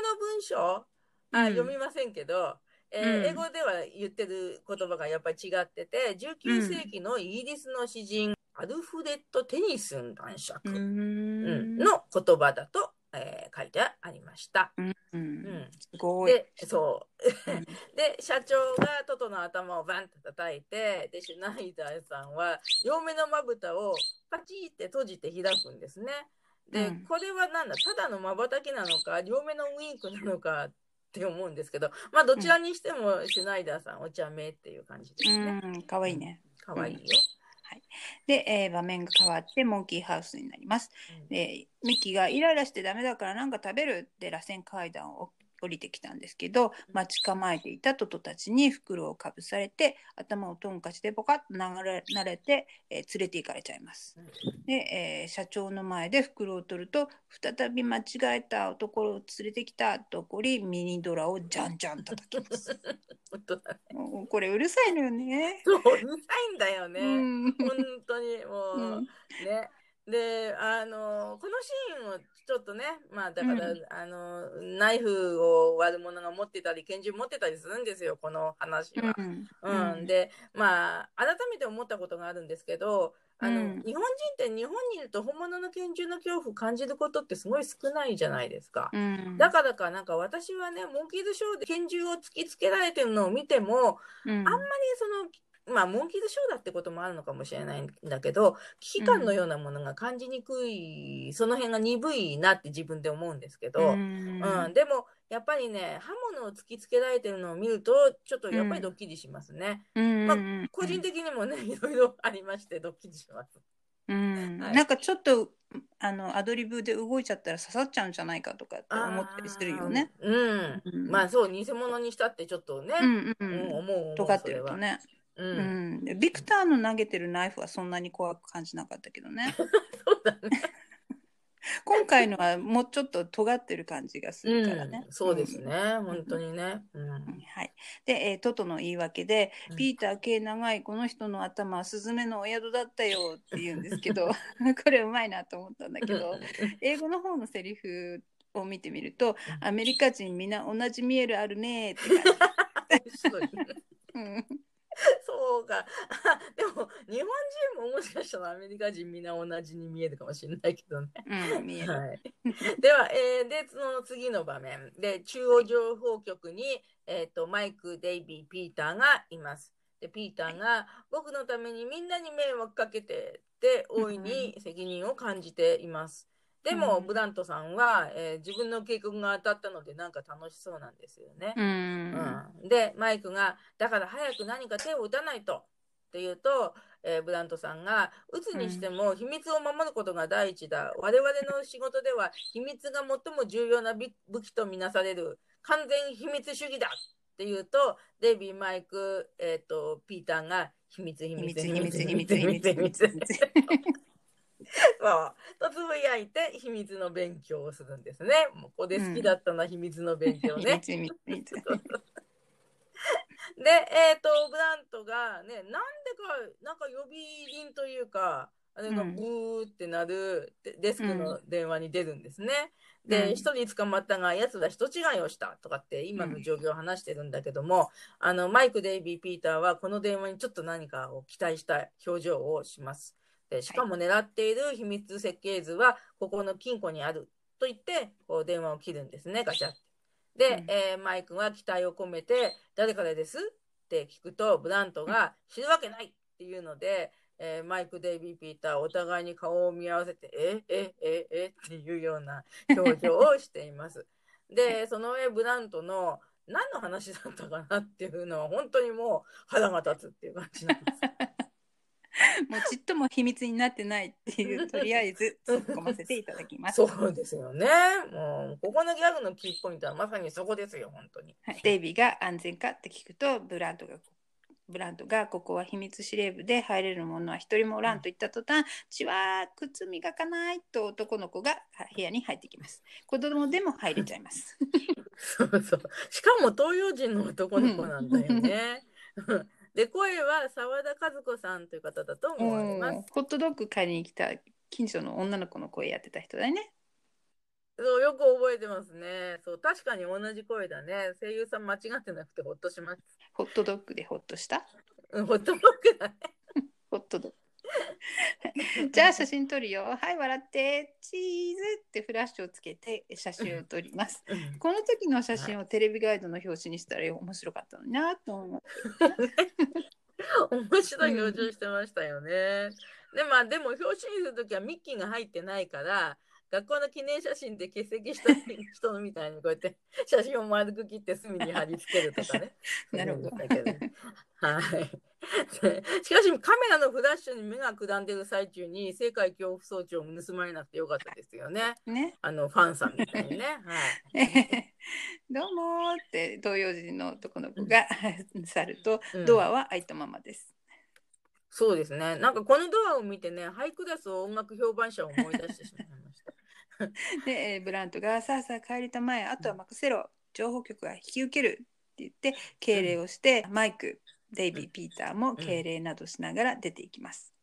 の文章あ、うん読みませんけど、えーうん英語では言ってる言葉がやっぱり違ってて、19世紀のイギリスの詩人、アルフレッド・テニスン男爵、ううんんの言葉だと、えー書いてありました。うんうんすごい。で、そう。うん で、社長がトトの頭をバンと叩いて、で、シュナイダーさんは、両目のまぶたをパチって閉じて開くんですね。で、うんこれはなんだ、ただの瞬きなのか、両目のウインクなのかって思うんですけど、まあ、どちらにしても、シュナイダーさん、お茶目っていう感じですね。うん、かわいいね。かわいいよ。で、えー場面が変わってモンキーハウスになります。でミキがイライラしてダメだからなんか食べるって螺旋階段を降りてきたんですけど待ち構えていたトトたちに袋をかぶされて頭をトンカチでポカッと流れ慣れて、えー連れて行かれちゃいます。で、えー社長の前で袋を取ると再び間違えた男を連れてきたと怒りミニドラをじゃんじゃん叩きます。本当だね。もうこれうるさいのよね。そう、うるさいんだよね。うん本当に、もう。うんね。で、あの、このシーンをちょっとね、まあだから、うん。あの、ナイフを割る者が持ってたり、拳銃持ってたりするんですよ、この話は。うん。うん、で、まあ、改めて思ったことがあるんですけど、あの、うん。日本人って日本にいると本物の拳銃の恐怖を感じることってすごい少ないじゃないですか。うん。だからか、なんか私はね、モンキーズショーで拳銃を突きつけられてるのを見ても、うん。あんまりその、まあ、モンキーズショーだってこともあるのかもしれないんだけど、危機感のようなものが感じにくい、その辺が鈍いなって自分で思うんですけど、ううん、んでも、やっぱりね、刃物を突きつけられてるのを見ると、ちょっとやっぱりドッキリしますね。うんまあ個人的にもね、いろいろありまして、ドッキリします。うんはいなんかちょっとあのアドリブで動いちゃったら刺さっちゃうんじゃないかとかって思ったりするよね。うん。うんまあそう、偽物にしたってちょっとね、うんううんん思う思う。尖ってるとね。ううん。ビクターの投げてるナイフはそんなに怖く感じなかったけどね。そうだね。今回のはもうちょっと尖ってる感じがするからね。うん、そうですんね、本当にね。うん。はい、で、えートトの言い訳で、うんピーター系長いこの人の頭はスズメのお宿だったよって言うんですけど これうまいなと思ったんだけど英語の方のセリフを見てみるとアメリカ人みんな同じ見えるあるねって感じ。うん そうか。あでも、日本人ももしかしたらアメリカ人みんな同じに見えるかもしれないけどね。うん、見える。はい、では、えーで、その次の場面で、中央情報局に、えっ、と、マイク、デイビー、ピーターがいます。で、ピーターが、僕のためにみんなに迷惑かけて、で、大いに責任を感じています。でも、うん。ブラントさんは、えー自分の計画が当たったので、なんか楽しそうなんですよね。うん。うん、でマイクが「だから早く何か手を打たないと」って言うと、えーブラントさんが「打つにしても秘密を守ることが第一だ。我々の仕事では秘密が最も重要な武武器とみなされる。完全秘密主義だ」って言うとデイビーマイク、えー、とピーターが「秘密秘密秘密秘密秘密秘密秘密 そうとつぶやいて秘密の勉強をするんですね。もうここで好きだったな、秘密の勉強ね。秘密秘密秘密で、で、えっ、と、ブラントがね、なんでか、なんか呼び鈴というか、あれがうんブーってなるデデスクの電話に出るんですね。うんで、一人捕まったが、奴ら人違いをしたとかって今の状況を話してるんだけども、あの、マイク、デイビー、ピーターはこの電話にちょっと何かを期待した表情をします。でしかも狙っている秘密設計図は、ここの金庫にあると言って、こう電話を切るんですね、ガチャって。で、うんえーマイクが期待を込めて、誰からですって聞くと、ブラントが知るわけないっていうので、えーマイク、デイビー、ピーター、お互いに顔を見合わせて、え、え、え、えっていうような表情をしています。で、その上、ブラントの何の話だったかなっていうのは、本当にもう腹が立つっていう感じなんです。もうちっとも秘密になってないっていう、とりあえず 突っ込ませていただきます。そうですよね。もう、ここのギャグのキーポイントはまさにそこですよ、本当に。はい、デイビーが安全かって聞くとブラントがブラントがここは秘密司令部で入れる者は一人もおらんと言った途端「血は靴磨かない」と男の子が部屋に入ってきます子供でも入れちゃいます そうそう。しかも東洋人の男の子なんだよね。で、声は澤田和子さんという方だと思われます。ホットドッグ買いに来た近所の女の子の声やってた人だよねそう、よく覚えてますね。そう、確かに同じ声だね。声優さん間違ってなくてほっとします。ホットドッグでホッとした？うん、ほっと僕だね。ホットドッグ じゃあ写真撮るよ。はい笑って。チーズってフラッシュをつけて写真を撮ります。うん。この時の写真をテレビガイドの表紙にしたら面白かったのになと思う。面白い表情してましたよね。で、まあ、でも表紙にするときはミッキーが入ってないから、学校の記念写真で欠席した人みたいにこうやって 写真を丸く切って隅に貼り付けるとかね。なるほどはい。でしかしカメラのフラッシュに目がくらんでる最中に世界恐怖装置を盗まれなくてよかったですよね。ね。あのファンさんみたいにね。はい。どうもーって東洋人の男の子が去るとうんドアは開いたままです。そうですね。なんかこのドアを見てね、ハイクラス音楽評判者を思い出してしまいました。で、えーブラントがさあさあ帰りたまえあとは任せろ情報局が引き受けるって言って敬礼をして、マイクデイビー、ピーターも敬礼などしながら出ていきます。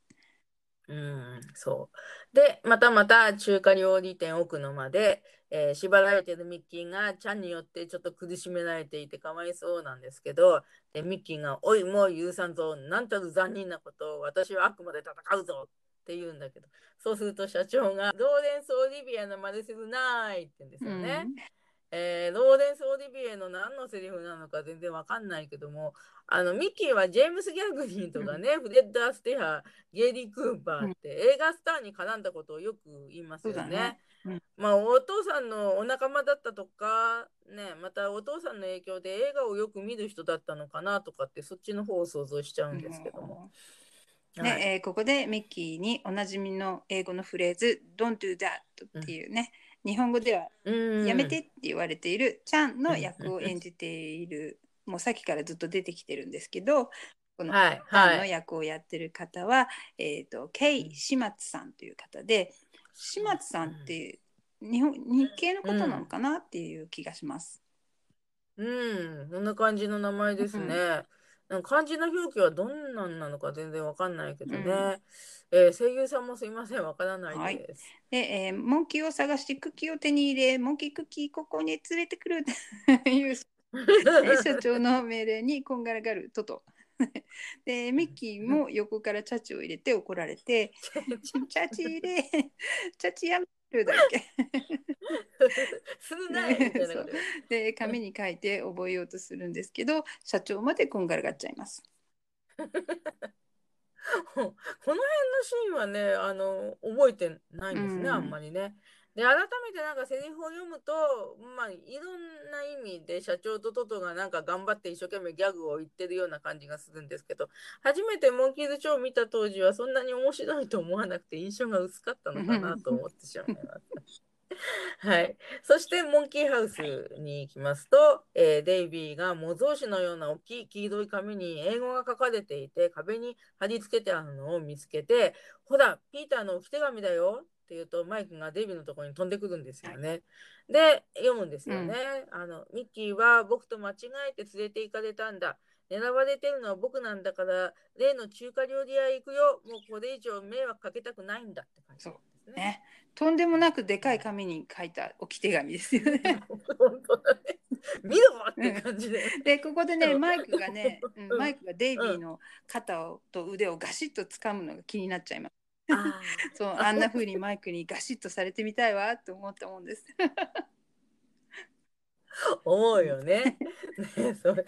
うん、そう。で、またまた中華料理店奥の間で、えー縛られてるミッキーがちゃんによってちょっと苦しめられていてかわいそうなんですけど、でミッキーが、おい、もう許さんぞ、なんたる残忍なことを私はあくまで戦うぞって言うんだけど、そうすると社長が、ローレンス・オリビエの真似するないって言うんですよね。えーローレンス・オリビエの何のセリフなのか全然わかんないけども、あのミッキーはジェームス・ギャグリーとかね、フレッド・アステハ、ゲイリー・クーパーって映画スターに絡んだことをよく言いますよね。ねうんまあお父さんのお仲間だったとか、ね、またお父さんの影響で映画をよく見る人だったのかなとかってそっちの方を想像しちゃうんですけども。ねはい。えーここでミッキーにおなじみの英語のフレーズ「Don't do that」っていうね、日本語ではうん。やめてって言われているチャンの役を演じている、もうさっきからずっと出てきてるんですけどこのチはい。ャンのはい。役をやってる方は、えー、とケイ・シマツさんという方でシマツさんって日本日系の方なのかなっていう気がします。うん、そんな感じの名前ですね。なんか漢字の表記はどんなんなのか全然わかんないけどね。うんえー声優さんもすいません、わからないです。で、えーモンキーを探してクッキーを手に入れモンキークッキーここに連れてくると いう社長の命令にこんがらがるトト。でミッキーも横からチャチを入れて怒られて「チャチ入れチャチやめる」だっけ？するないみたいな で紙に書いて覚えようとするんですけど社長までこんがらがっちゃいます。この辺のシーンはね、あの、覚えてないんですね、うんあんまりね。で、改めてなんかセリフを読むと、まあ、いろんな意味で社長とトトがなんか頑張って一生懸命ギャグを言ってるような感じがするんですけど、初めてモンキーズショーを見た当時はそんなに面白いと思わなくて印象が薄かったのかなと思ってしまいます。はい。そして、モンキーハウスに行きますと、えーデイビーが模造紙のような大きい黄色い紙に英語が書かれていて、壁に貼り付けてあるのを見つけて、ほら、ピーターの置き手紙だよって言うと、マイクがデイビーのところに飛んでくるんですよね。で、読むんですよね。あの、ミッキーは僕と間違えて連れて行かれたんだ。狙われてるのは僕なんだから、例の中華料理屋へ行くよ。もうこれ以上迷惑かけたくないんだって感じですね。ね、とんでもなくでかい紙に書いた置き手紙ですよね。本当だね。見ろって感じで。でここでねマイクがね、うんうんマイクがデイビーの肩をと腕をガシッと掴むのが気になっちゃいます。あ そうあんな風にマイクにガシッとされてみたいわと思ったもんです。ー 思うよね。ねそうさ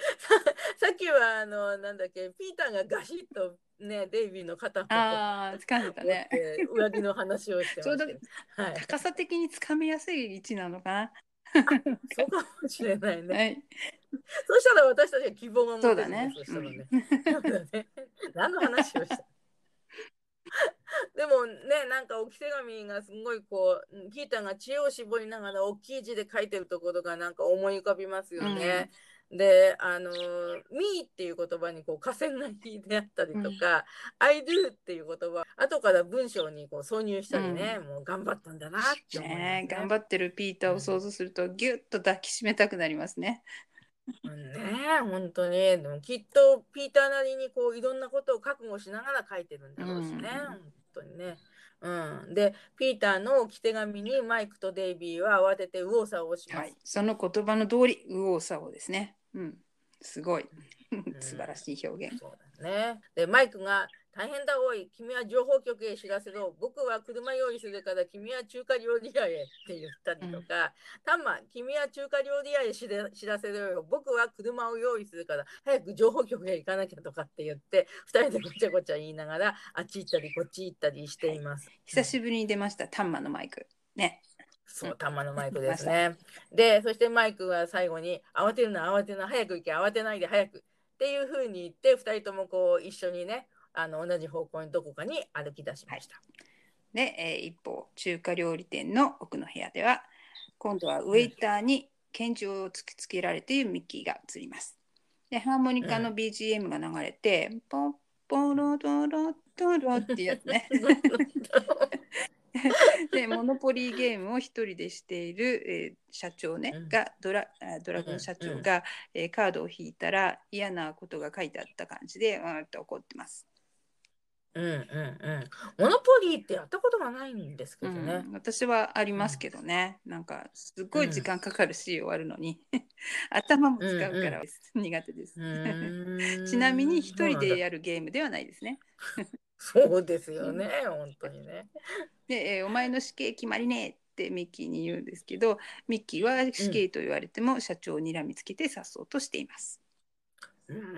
さっきはあのなんだっけピーターがガシッとねデイビーの肩をああ掴んでたね。て上着の話をしてまちょうど。はい。高さ的に掴みやすい位置なのかそうかもしれないな。ね。はい。そしたら私たちは希望が持てるそうだね。そ。うんそうだね何の話をした？でもねなんか置き手紙がすごいこうピーターが知恵を絞りながら大きい字で書いてるところがなんか思い浮かびますよね。であの「me」っていう言葉にこう河川が引いてあったりとか「I do」っていう言葉後から文章にこう挿入したりね、もう頑張ったんだなって思いね。ねえ頑張ってるピーターを想像するとギュッと抱きしめたくなりますね。うんねえ本当に。でもきっとピーターなりにこういろんなことを覚悟しながら書いてるんだろうしね、うん。本当にね。うん、でピーターの置き手紙にマイクとデイビーは慌てて右往左往します。はい。その言葉の通り右往左往ですね。うん。すごい。ん 素晴らしい表現。そうだね。でマイクが「大変だおい君は情報局へ知らせろ僕は車用意するから君は中華料理屋へ」って言ったりとか「タンマ君は中華料理屋へ知ら知らせろよ僕は車を用意するから早く情報局へ行かなきゃ」とかって言って2人でごちゃごちゃ言いながらあっち行ったりこっち行ったりしています。久しぶりに出ました、タンマのマイク。ね。そう、タンマのマイクですね。で、そしてマイクは最後に、慌てるな、慌てるな、早く行け、慌てないで、早く。っていうふうに言って、2人ともこう一緒にね、あの同じ方向にどこかに歩き出しました。で、えー一方、中華料理店の奥の部屋では、今度はウェイターに拳銃を突きつけられているミッキーが映ります。で、ハーモニカの BGM が流れて、ポッポロドロドロっていうやつね。で、モノポリーゲームを一人でしている、えー社長ね、うんがドラあドラゴン社長が、えーカードを引いたら嫌なことが書いてあった感じで、うーんと怒ってます。うんうんうん。モノポリーってやったことがないんですけどね。うん、私はありますけどね、なんかすっごい時間かかるし終わるのに。頭も使うから 苦手です、ちなみに一人でやるゲームではないですね。そうですよね、本当にね。で、えーお前の死刑決まりねってミッキーに言うんですけどミッキーは死刑と言われても社長を睨みつけてさっそうとしています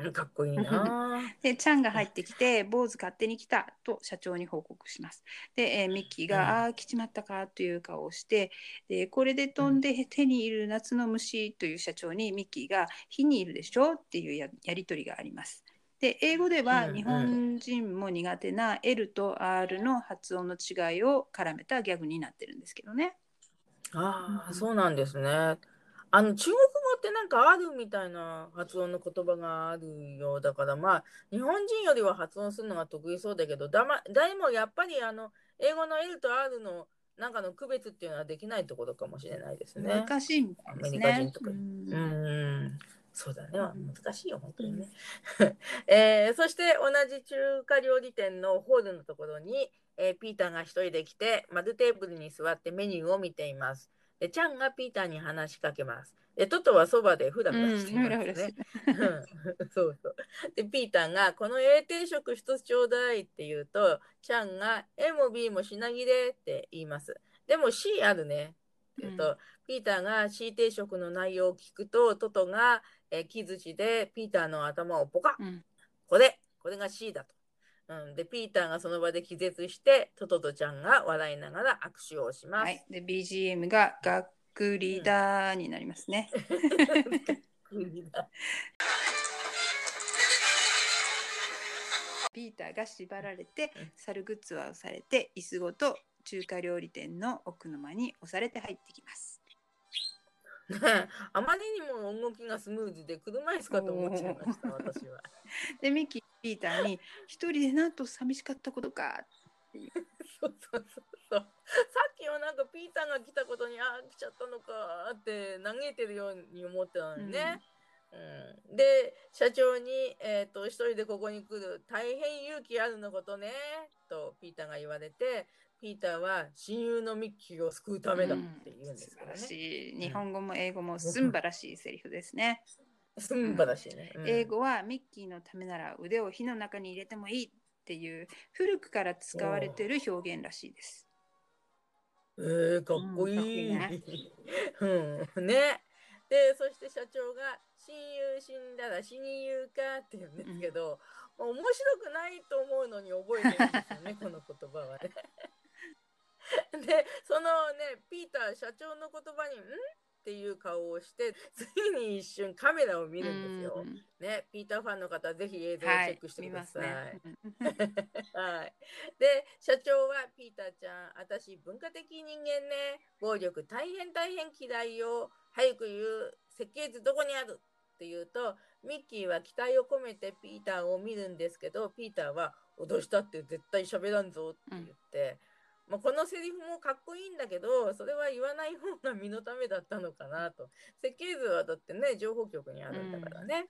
うん、かっこいいな。でチャンが入ってきて坊主勝手に来たと社長に報告します。で、えーミッキーが、うん。ああ来ちまったかという顔をしてでこれで飛んで手にいる夏の虫という社長にミッキーが火にいるでしょ？っていうややり取りがあります。で英語では日本人も苦手な L と R の発音の違いを絡めたギャグになってるんですけどね。ああ、うんそうなんですね。あの中ってなんかあるみたいな発音の言葉があるようだから、まあ日本人よりは発音するのが得意そうだけど、だま、誰もやっぱりあの英語の L と R のなんかの区別っていうのはできないところかもしれないですね。難しいみたいですアメリカね人。とかうんうーん、そうだね。難しいよ、本当にね。えーそして同じ中華料理店のホールのところに、えーピーターが一人で来て、丸テーブルに座ってメニューを見ています。で、チャンがピーターに話しかけます。で、トトはそばでフラフラしてますねて。うんそうそう。で、ピーターが、この A 定食一つちょうだいって言うと、チャンが A も B も品切れって言います。でも C あるねって言うと、うピーターが C 定食の内容を聞くと、トトが、えー木槌でピーターの頭をポカッうんこれ、これが C だと。うん、で、ピーターがその場で気絶して、トトとちゃんが笑いながら握手をします。はい、で BGM ががっくりだーになりますね。国だピーターが縛られてうん猿グッズは押されて椅子ごと中華料理店の奥の間に押されて入ってきます。あまりにも動きがスムーズで車椅子かと思っちゃいました、私は。でミッキーピーターに一人でなんと寂しかったことかそうそうそうそう。さっきはなんかピーターが来たことに、ああ、来ちゃったのかって嘆いてるように思ったのにね。うん、で社長に、えーと「一人でここに来る大変勇気あるのことね」とピーターが言われてピーターは親友のミッキーを救うためだって言うんですからね。素晴らしい日本語も英語もすんばらしいセリフですね。すんばらしいね。うん英語はミッキーのためなら腕を火の中に入れてもいいっていう古くから使われている表現らしいです。えー、かっこいい。うんかっこうん、ね。で、そして社長が、親友死んだら死に言うかって言うんですけど、面白くないと思うのに覚えてるんですよね、この言葉はね。で、そのね、ピーター社長の言葉に、ん？っていう顔をして、次に一瞬カメラを見るんですよ。うんね、ピーターファンの方、ぜひ映像をチはいェックしてください。ね。う んはい。で、社長は、ピーターちゃん、私、文化的人間ね、暴力大変大変嫌いよ。早く言う、設計図どこにあるって言うと、ミッキーは期待を込めてピーターを見るんですけど、ピーターは、脅したって絶対喋らんぞって言って、まあ、このセリフもかっこいいんだけど、それは言わない方が身のためだったのかなと。設計図はだってね、情報局にあるんだからね。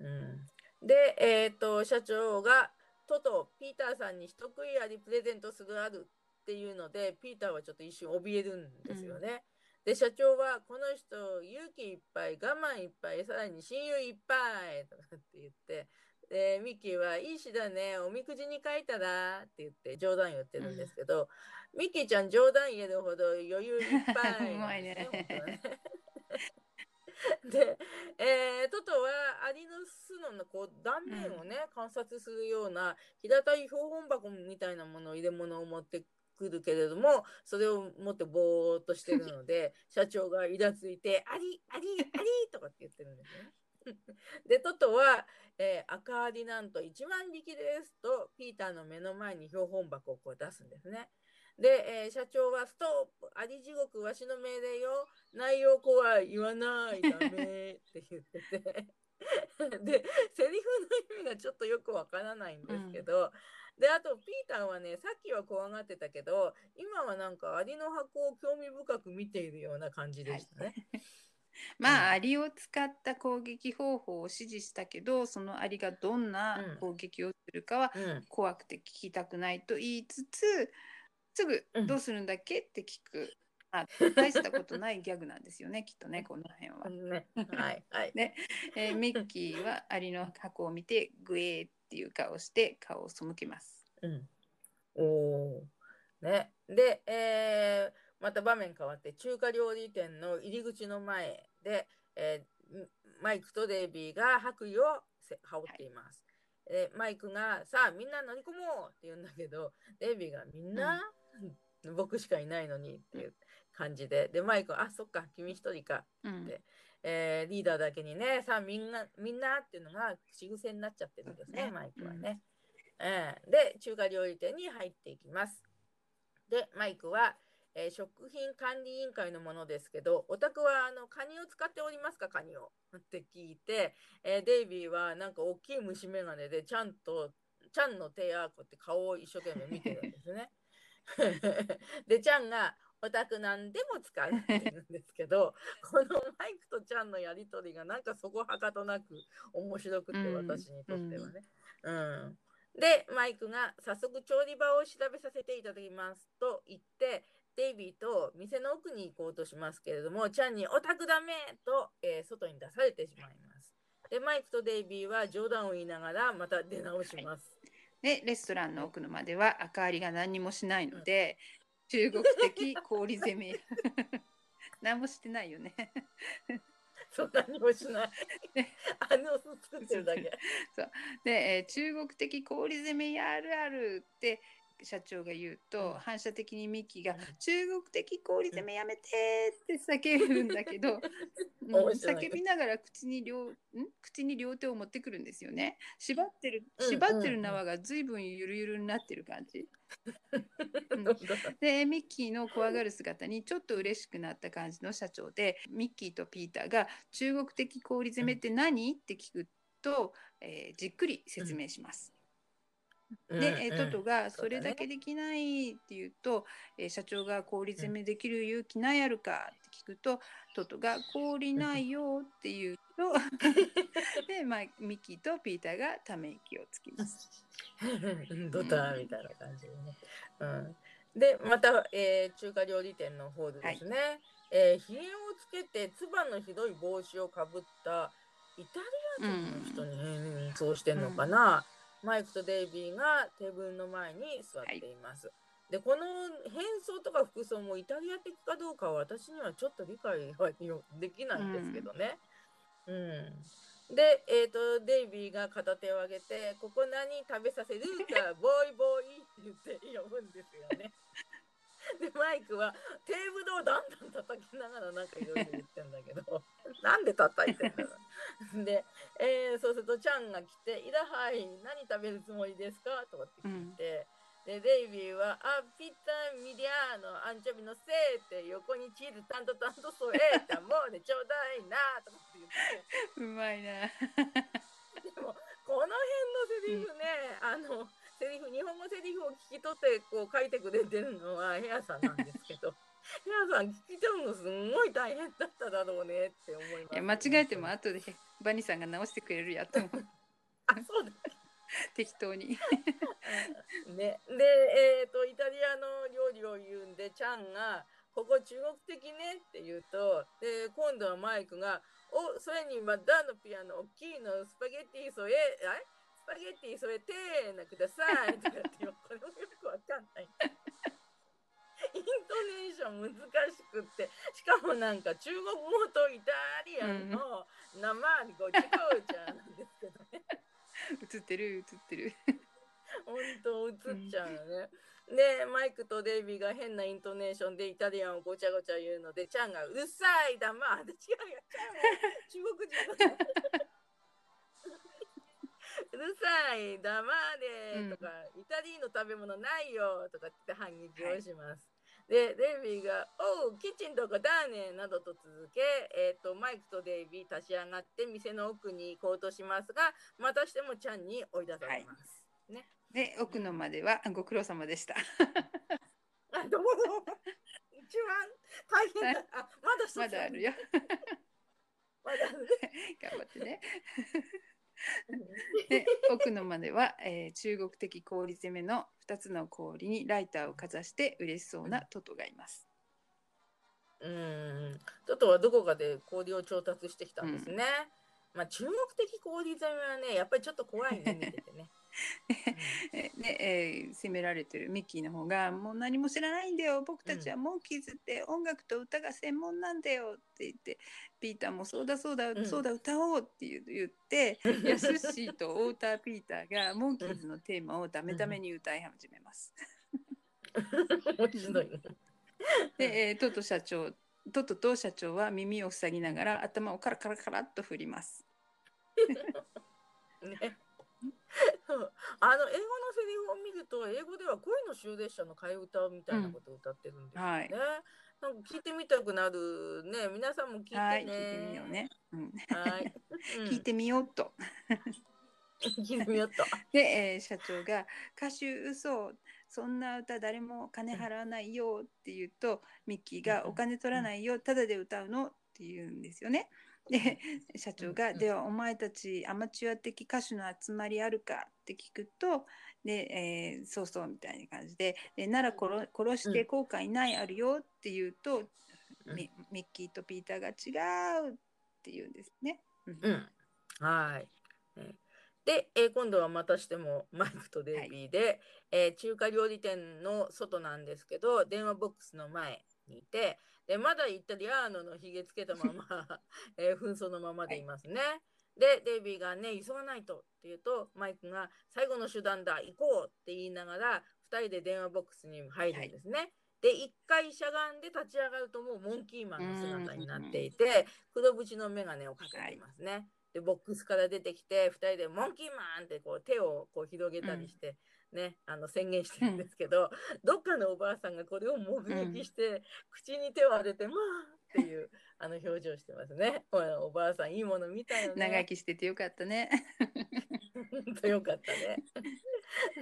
うん、で、えっ、と、社長が、トト、ピーターさんに人食いありプレゼントするあるっていうので、ピーターはちょっと一瞬怯えるんですよね。で、社長は、この人、勇気いっぱい、我慢いっぱい、さらに親友いっぱいとかって言って、で、ミッキーは、いい詩だね、おみくじに書いたらって言って冗談言ってるんですけど、ミッキーちゃん冗談言えるほど余裕いっぱい なんですよ。うまいねで、えートトはアリの巣のこう断面をね、観察するような平たい標本箱みたいなもの入れ物を持ってくるけれどもそれを持ってぼーっとしてるので 社長がイラついて「アリアリアリ!」とかって言ってるんですね。でトトは、えー赤アリなんと1万匹ですとピーターの目の前に標本箱をこう出すんですね。で、えー社長は「ストップアリ地獄わしの命令よ内容怖い言わないダメ」って言ってて でセリフの意味がちょっとよくわからないんですけど、であとピーターはねさっきは怖がってたけど今はなんかアリの箱を興味深く見ているような感じでしたね。まあ、うんアリを使った攻撃方法を指示したけどそのアリがどんな攻撃をするかはうん怖くて聞きたくないと言いつつすぐうん「どうするんだっけ?」って聞く、まあ、大したことないギャグなんですよね きっとねこの辺は。ね、はいはい。えーミッキーはアリの箱を見てグエーっていう顔をして顔を背けます。うん、おーね。で、えーまた場面変わって中華料理店の入り口の前で、えーマイクとデイビーが白衣をせ羽織っています。でマイクが「さあみんな乗り込もう!」って言うんだけどデイビーが「みんな、僕しかいないのに」っていう感じででマイクは「あそっか君一人か」うんでえーリーダーだけにね、さあみんな、みんなっていうのが口癖になっちゃってるんですね、ねマイクはね。えーで、中華料理店に入っていきます。で、マイクは、えー食品管理委員会のものですけど、お宅はあのカニを使っておりますか、カニを。って聞いて、えーデイビーはなんか大きい虫眼鏡で、ちゃんと、ちゃんの手やこうやって顔を一生懸命見てるんですね。で、ちゃんが、お宅何でも使うって言うんですけど、このマイクとちゃんのやりとりがなんかそこはかとなく面白くて、うん私にとってはね。うん。で、マイクが早速調理場を調べさせていただきますと言って、デイビーと店の奥に行こうとしますけれども、ちゃんにオタクダメと、えー外に出されてしまいます。で、マイクとデイビーは冗談を言いながらまた出直します。でレストランの奥の間では赤アリが何にもしないので、中国的氷攻め 何もしてないよね。そんなにもしない。あの巣作ってるだけ。で、えー中国的氷攻めやるあるって社長が言うと、うん反射的にミッキーがうん「中国的氷攻めやめて!」って叫ぶんだけど、うん叫びながら口に両ん？口に両手を持ってくるんですよね。縛ってるうん縛ってる縄が随分ゆるゆるになってる感じ。うん本でミッキーの怖がる姿にちょっと嬉しくなった感じの社長でミッキーとピーターが中国的氷攻めって何？って聞くと、えーじっくり説明します。で、えートトがそれだけできないって言うと、えー社長が氷攻めできる勇気ないやるかって聞くと、トトが氷ないよって言うと、で、まあ、ミッキーとピーターがため息をつきます。ドタみたいな感じでね。うん、でまた、えー中華料理店の方でですね、えーひげをつけてつばのひどい帽子をかぶったイタリア人の人に変装してんのかな、マイクとデイビーがテーブルの前に座っています。でこの変装とか服装もイタリア的かどうかは私にはちょっと理解はできないんですけどね。うんで、えー、とデイビーが片手を上げて「ここ何食べさせる？かボーイボーイ」って言って呼ぶんですよね。でマイクはテーブルをだんだん叩きながらなんかいろいろ言ってんだけど なんで叩いてんだろう。で、えーそうするとチャンが来て「いらはい何食べるつもりですか?」とかって聞いて。でデイビーは「あピッツァミディアーノアンチョビのせい」って横にチーズタントタント添えたもうでちょうだいなとかって言ってうまいな。でもこの辺のセリフね、あのセリフを聞き取ってこう書いてくれてるのはヘアさんなんですけど ヘアさん聞き取るのすんごい大変だっただろうねって思います、いや間違えても後でバニーさんが直してくれるやと思う。あそうだ 適当に。ね、で、えー、とイタリアの料理を言うんでチャンが「ここ中国的ね」って言うとで今度はマイクが「おそれにマダのピアノ大きいのスパゲッティ添えあれ？スパゲッティ添えてなください」とかってこれもよくわかんない。イントネーション難しくってしかもなんか中国語とイタリアンの生にごちごちゃなんですけどね。映ってる映ってる。本当映っちゃうよね。でマイクとデイビーが変なイントネーションでイタリアンをごちゃごちゃ言うのでチャンが「うるさいだまあ違うよチャンは中国人だうるさいだまで」とか、イタリーの食べ物ないよ」とかって反撃をします。でデイビーが「おうキッチンどこだね」などと続け、えー、とマイクとデイビー立ち上がって店の奥に行こうとしますがまたしてもチャンに追い出されます。ねで奥のまではご苦労様でした。あどうも一番大変だ。あまだまだあるよ。まだあるね。頑張ってね。で奥のまでは、えー中国的氷攻めの2つの氷にライターをかざして嬉しそうなトトがいます。うん。トトはどこかで氷を調達してきたんですね。まあ中国的氷攻めはね、やっぱりちょっと怖いね見ててね。え で、えー責められてるミッキーの方が「もう何も知らないんだよ僕たちはモンキーズって音楽と歌が専門なんだよ」って言ってピーターも「そうだそうだ、んそうだ歌おう」って言って ヤスッシーとウォーター・ピーターがモンキーズのテーマをダメダメに歌い始めます。面白いね。で、えートト社長トトと社長は耳を塞ぎながら頭をカラカラカラっと振ります。ね。あの英語のセリフを見ると英語では恋の終列者の替え歌みたいなことを歌ってるんですよね。はいなんか聞いてみたくなるね。皆さんも聞いてね。はい、聞いてみようね。うん、はい。うん聞いてみようと。聞いてみようと。で、えー社長が「歌手嘘そんな歌誰も金払わないよ」って言うとミッキーが「うんお金取らないよただで歌うの」って言うんですよね。で 社長が「うんではお前たちアマチュア的歌手の集まりあるか?」って聞くと「で、えーそうそう」みたいな感じで「でなら殺殺して後悔ないあるよ」って言うと、うんミミッキーとピーターが「違う」って言うんですね。うんうん。はい。ねで、えー今度はまたしてもマイクとデイビーで、えー中華料理店の外なんですけど、電話ボックスの前にいて、でまだイタリアーノのひげつけたまま、えー紛争のままでいますね。で、デイビーがね、急がないとって言うと、マイクが最後の手段だ、行こうって言いながら、2人で電話ボックスに入るんですね。で、一回しゃがんで立ち上がるともうモンキーマンの姿になっていて、黒縁の眼鏡をかけていますね。で、ボックスから出てきて、2人でモンキーマンってこう手をこう広げたりして、ね、あの宣言してるんですけど、どっかのおばあさんがこれを目撃して、口に手を当てて、まあっていうあの表情してますね。おおばあさん、いいもの見たよね。長生きしててよかったね。本 当よかったね。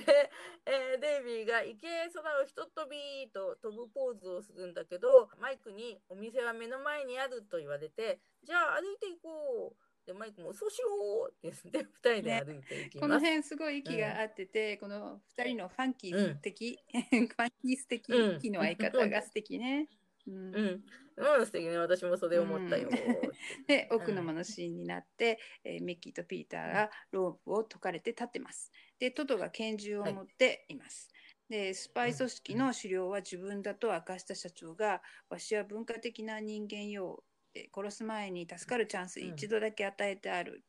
で、えーデイビーが池へ空をひと飛びと飛ぶポーズをするんだけど、マイクにお店は目の前にあると言われて、じゃあ歩いていこう。で、マイクもそうしようって言って、二人で歩いていきこのます。辺すごい息が合ってて、この二人のファンキー的、ファンキー素敵、うん息の合い方が素敵ね。うんうん。うん、素敵ね。私もそれ思ったよ。で奥の間のシーンになって、えーミッキーとピーターがロープを解かれて立ってます。でトトが拳銃を持っています。でスパイ組織の狩猟は自分だと明かした社長が、わしは文化的な人間よえー殺す前に助かるチャンスうん一度だけ与えてある。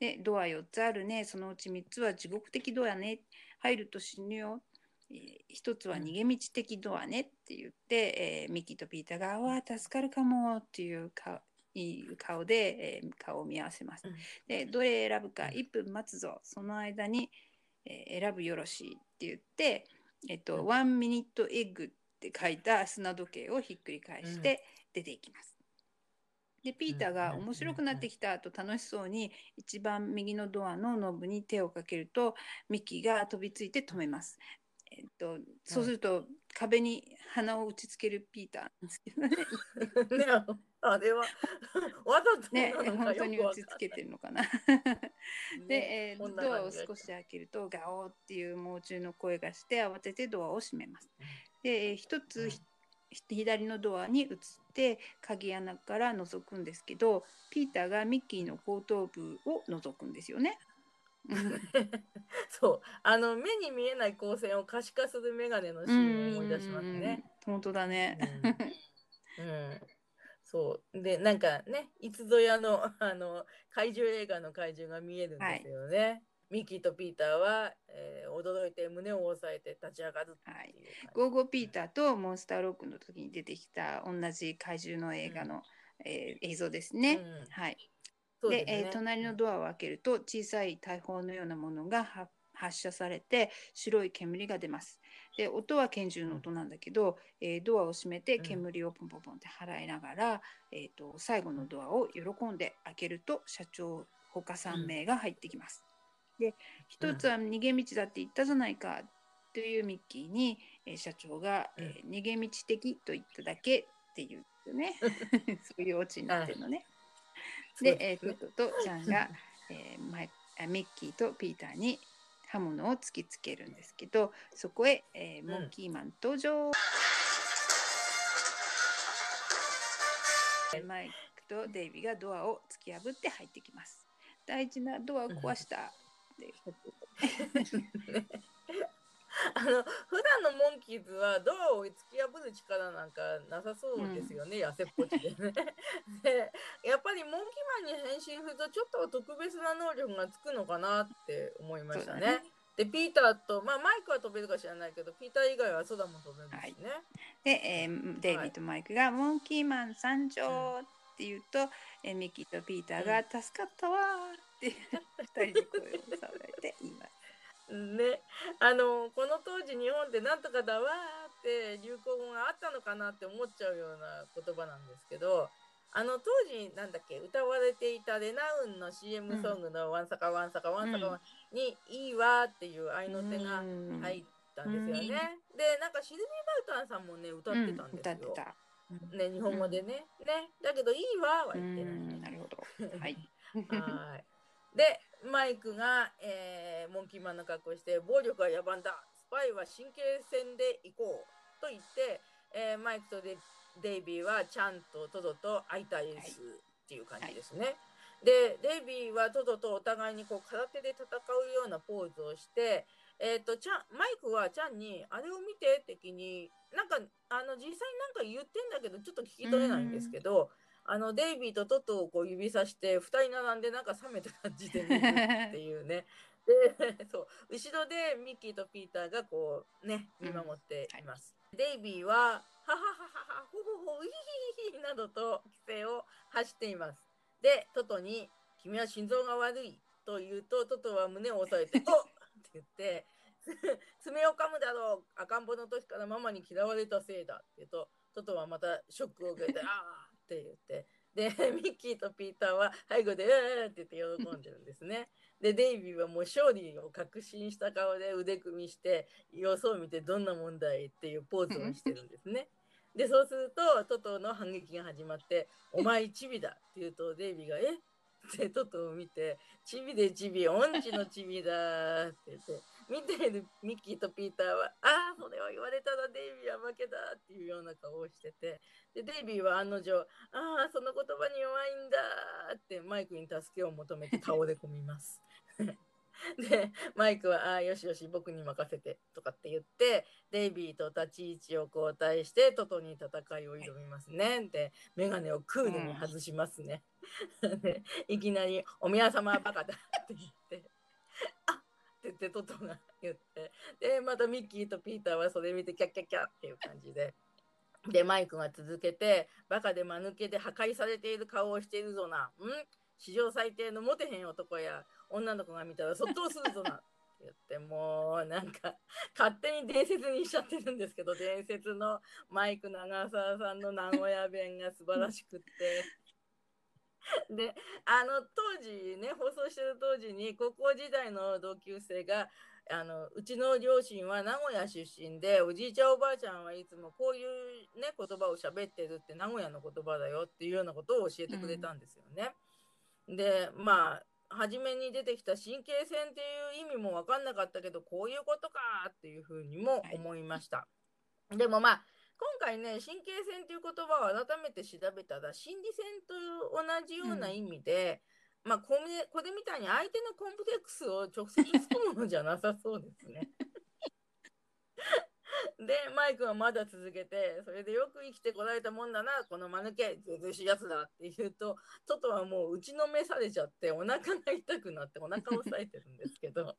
でドア4つあるねそのうち3つは地獄的ドアね入ると死ぬよ。えー一つは逃げ道的ドアねって言って、えーミッキーとピーターが「うわ助かるかも」っていう顔いう顔で、えー顔を見合わせます。うんでどれ選ぶか1分待つぞその間に、えー選ぶよろしいって言って「えっとうんワンミニットエッグ」って書いた砂時計をひっくり返して出ていきます。でピーターがうん面白くなってきたと楽しそうに一番右のドアのノブに手をかけるとミッキーが飛びついて止めます。えっと、そうすると壁に鼻を打ちつけるピーターなんですけどね。ね、あれは、わざとね本当に打ちつけてるのかな。で、えードアを少し開けるとガオーっていう猛獣の声がして慌ててドアを閉めます。で、えー一つ、うんひ左のドアに移って鍵穴から覗くんですけどピーターがミッキーの後頭部を覗くんですよね。そう、あの目に見えない光線を可視化するメガネのシーンを思い出しますね。本当だね。うん、うんそうでなんかねいつぞやのあの怪獣映画の怪獣が見えるんですよね。ミッキーとピーターは、えー驚いて胸を押さえて立ち上がるっていゴーゴーピーターとモンスターロックの時に出てきた同じ怪獣の映画の、えー映像ですね。うんはい。ですねでえー隣のドアを開けると小さい大砲のようなものがは発射されて白い煙が出ます。で音は拳銃の音なんだけど、えードアを閉めてうん煙をポンポンポンって払いながら、えー、と最後のドアを喜んで開けると社長他3名が入ってきます。で一つは逃げ道だって言ったじゃないか。というミッキーに、えー社長が、えー逃げ道的と言っただけって言うよね。そういうオチになってるのね。で、えー、トトとちゃんが、えーマイあミッキーとピーターに刃物を突きつけるんですけどそこへ、えーん。モンキーマン登場、マイクとデイビーがドアを突き破って入ってきます。大事なドアを壊したって あの普段のモンキーズはドアを突き破る力なんかなさそうですよね、痩せっぽちでね。でやっぱりモンキーマンに変身するとちょっと特別な能力がつくのかなって思いましたね。ねでピーターと、まあ、マイクは飛べるか知らないけどピーター以外は空も飛べるしね。で、えーデイビーとマイクが「モンキーマン参上!」って言うと、えーミッキーとピーターが「助かったわ!」って二人で声を騒がれて言います。ね、あのこの当時日本でなんとかだわーって流行語があったのかなって思っちゃうような言葉なんですけどあの当時なんだっけ歌われていたレナウンの CM ソングの「ワンサカワンサカワンサカワン」に「いいわ」っていう合いの手がうん入ったんですよね。でなんかシルビー・バルタンさんもね歌ってたんですよ。た。ね日本語でね。ねだけど「いいわ」はう言ってない。んなるほど。はい。はい。で、マイクが、えーモンキーマンの格好をして、暴力は野蛮だ、スパイは神経戦で行こうと言って、えーマイクとデデイビーはちゃんとトドと会いたいですっていう感じですね。で、デイビーはトドとお互いにこう空手で戦うようなポーズをして、えっ、と、ちゃん、マイクはちゃんに、あれを見て的に、なんか、あの、実際なんか言ってんだけど、ちょっと聞き取れないんですけど、あのデイビーとトトをこう指さして2人並んでなんか冷めた感じで見るっていうね。でそう後ろでミッキーとピーターがこうね見守っています。デイビーは「はははははほほほウヒヒヒヒ」などと規制を発しています。でトトに「君は心臓が悪い」と言うとトトは胸を押さえて「おっ!」って言って 爪を噛むだろう赤ん坊の時からママに嫌われたせいだって言うとトトはまたショックを受けて ああって言ってで ミッキーとピーターは背後で「うー!」って言って喜んでるんですね。でデイビーはもう勝利を確信した顔で腕組みして様子を見てどんな問題っていうポーズをしてるんですね。でそうするとトトの反撃が始まって「お前チビだ」って言うとデイビーが「え？ってトトを見て「チビでチビ音痴のチビだ」って言って見てるミッキーとピーターは「ああそれを言われたらデイビーは負けだ」っていうような顔をしててでデイビーは案の定「ああその言葉に弱いんだ」ってマイクに助けを求めて倒れ込みます。でマイクは「ああよしよし僕に任せて」とかって言ってデイビーと立ち位置を交代してトトに戦いを挑みますね。で眼鏡をクールに外しますね。いきなり「お宮様はバカだ」って言って「あっ!」って言ってトトが言ってでまたミッキーとピーターはそれ見てキャッキャッキャッっていう感じで。でマイクが続けて「バカで間抜けで破壊されている顔をしているぞな。ん？史上最低のモテへん男や女の子が見たらそっとするぞな」って言ってもうなんか勝手に伝説にしちゃってるんですけど伝説のマイク長澤さんの名古屋弁が素晴らしくって。であの当時ね放送してる当時に高校時代の同級生があのうちの両親は名古屋出身でおじいちゃんおばあちゃんはいつもこういうね言葉を喋ってるって名古屋の言葉だよっていうようなことを教えてくれたんですよね。でまあ初めに出てきた神経線っていう意味も分かんなかったけどこういうことかっていうふうにも思いました。でもまあ回ね神経線っていう言葉を改めて調べたら心理戦と同じような意味で、まあこれこれみたいに相手のコンプレックスを直接突くものじゃなさそうですね。でマイクはまだ続けてそれでよく生きてこられたもんだなこの間抜けずうずうしいやつだって言うとトトはもう打ちのめされちゃってお腹が痛くなってお腹を押さえてるんですけど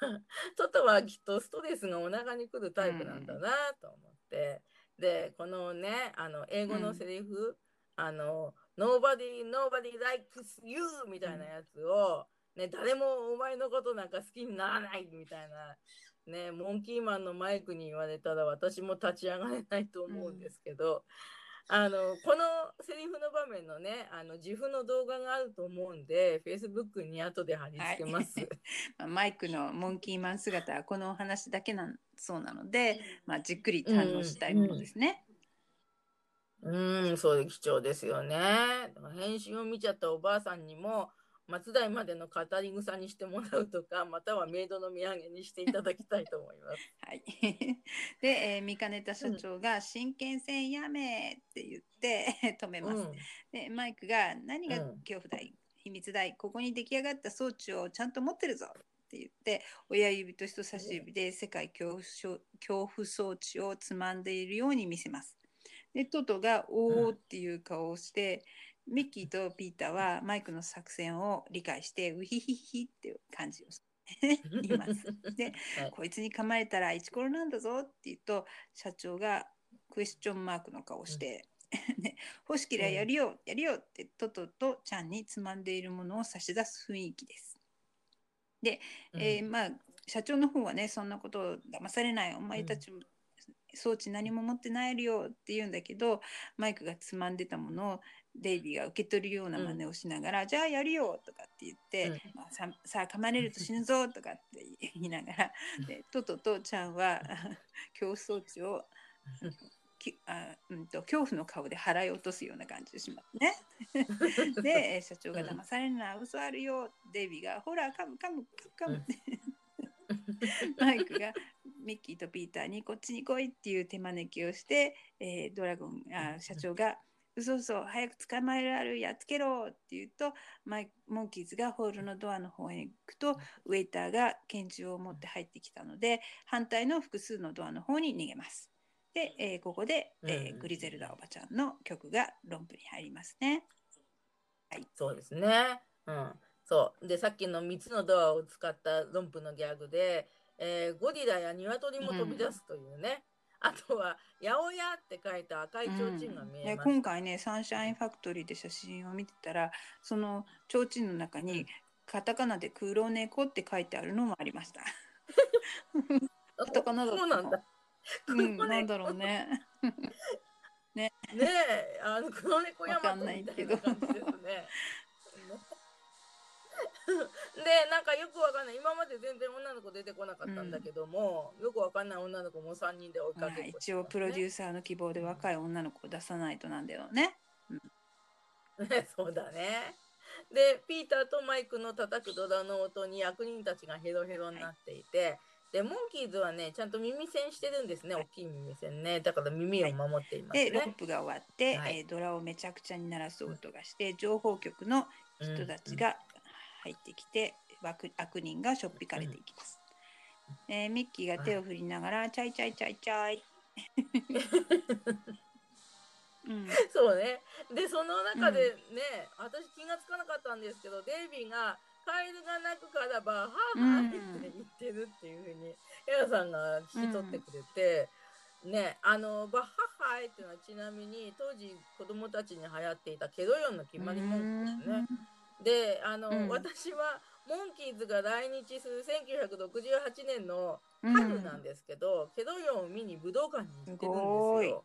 トトはきっとストレスがお腹に来るタイプなんだなと思って、でこのねあの英語のセリフ、あの Nobody, nobody likes you みたいなやつを、ね、誰もお前のことなんか好きにならないみたいな、ね、モンキーマンのマイクに言われたら私も立ち上がれないと思うんですけど、あのこのセリフの場面のねあの自負の動画があると思うんで Facebook に後で貼り付けます。はい まあマイクのモンキーマン姿はこのお話だけなんそうなので、まあ、じっくり堪能したいものですね。うん、そういう貴重ですよね。だから返信を見ちゃったおばあさんにも、松代までの語り草にしてもらうとか、またはメイドの土産にしていただきたいと思います。はい、で、えー見かねた社長が「真剣戦やめ!」って言って止めます。でマイクが「何がうん恐怖だい秘密だいここに出来上がった装置をちゃんと持ってるぞ!」って言って親指と人差し指で世界恐怖症恐怖装置をつまんでいるように見せます。でトトが「おー」っていう顔をして、ミッキーとピーターはマイクの作戦を理解してウヒヒヒっていう感じを言います。ではい。こいつに噛まれたらイチコロなんだぞって言うと社長がクエスチョンマークの顔をして、ね、欲しけりゃやるよ、やるよってトトとちゃんにつまんでいるものを差し出す雰囲気です。で、えーまあ社長の方はねそんなことを騙されないお前たちも装置何も持ってないよって言うんだけどマイクがつまんでたものをデイビーが受け取るような真似をしながら、じゃあやるよとかって言って、うん。まあ、ささあ噛まれると死ぬぞとかって言いながらでトトとちゃんは恐怖装置をきあ、うん、と恐怖の顔で払い落とすような感じでしますね。でえー社長が騙されるのは嘘あるよ。デイビーがほら噛む噛む噛むって。マイクがミッキーとピーターにこっちに来いっていう手招きをして、えードラゴンあ社長が嘘嘘早く捕まえられるやっつけろって言うとマイモンキーズがホールのドアの方へ行くとウェイターが拳銃を持って入ってきたので反対の複数のドアの方に逃げます。で、えーここで、えーうんグリゼルダおばちゃんの曲が論文に入りますね。そうですね。うん。そう。で、さっきの3つのドアを使った論布のギャグで、えーゴリラや鶏も飛び出すというね。あとは、八百屋って書いた赤い提灯が見えでます。今回ねサンシャインファクトリーで写真を見てたらその提灯の中にカタカナで「黒猫」って書いてあるのもありました。男のそうなんだ。うん、なんだろうね。ねえ、あの黒猫ヤマトみたいな感じですね。でなんかよくわかんない今まで全然女の子出てこなかったんだけども、よくわかんない女の子も3人で追いかけてね、一応プロデューサーの希望で若い女の子を出さないとなんだよね。ね、そうだね。で、ピーターとマイクの叩くドラの音に役人たちがヘロヘロになっていて、で、モンキーズはね、ちゃんと耳栓してるんですね、大きい耳栓ね。だから耳を守っていますでローね。プが終わって、はいえードラをめちゃくちゃに鳴らす音がして情報局の人たちが入ってきて、悪悪人がしょっぴかれていきます。えーミッキーが手を振りながら、チャイチャイチャイチャイ。うん、そうね。で、その中でね、私気がつかなかったんですけど、デイビーが、カエルが鳴くからバーハーハーって言ってるっていうふうに、エラさんが聞き取ってくれて、ね、あの、バッハッハイっていうのはちなみに、当時子供たちに流行っていたケドヨンの決まり文句ですね。で、あの、うん。私は、モンキーズが来日する1968年のうん。春なんですけど、ケドヨンを見に武道館に行ってるんですすごい。よ。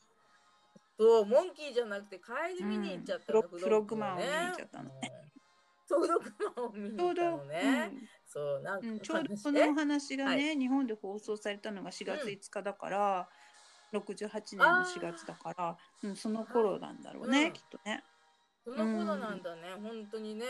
そう、モンキーじゃなくてカエル見に行っちゃったの、うんフロッグマンを見に行っちゃったのね。フロッグマンを見に行ったのね。そう、なん。か、うんうん、ちょうどこのお話がね、日本で放送されたのが4月5日だから、68年の4月だから、うん、その頃なんだろうね、うん。きっとね。その頃なんだね、本当にね。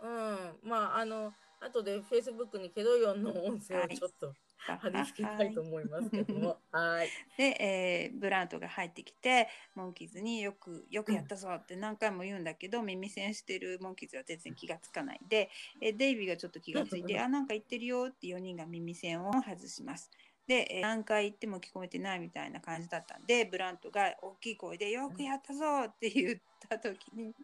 うん。まあ、あの、後で Facebook にケドヨンの音声をちょっと貼り付けたいと思いますけども。はい。で、えーブラントが入ってきてモンキーズによく「よくやったぞ」って何回も言うんだけど、耳栓してるモンキーズは全然気がつかないで、えーデイビーがちょっと気がついて「あなんか言ってるよ」って4人が耳栓を外します。で、えー何回言っても聞こえてないみたいな感じだったんでブラントが大きい声で「よくやったぞ」って言った時に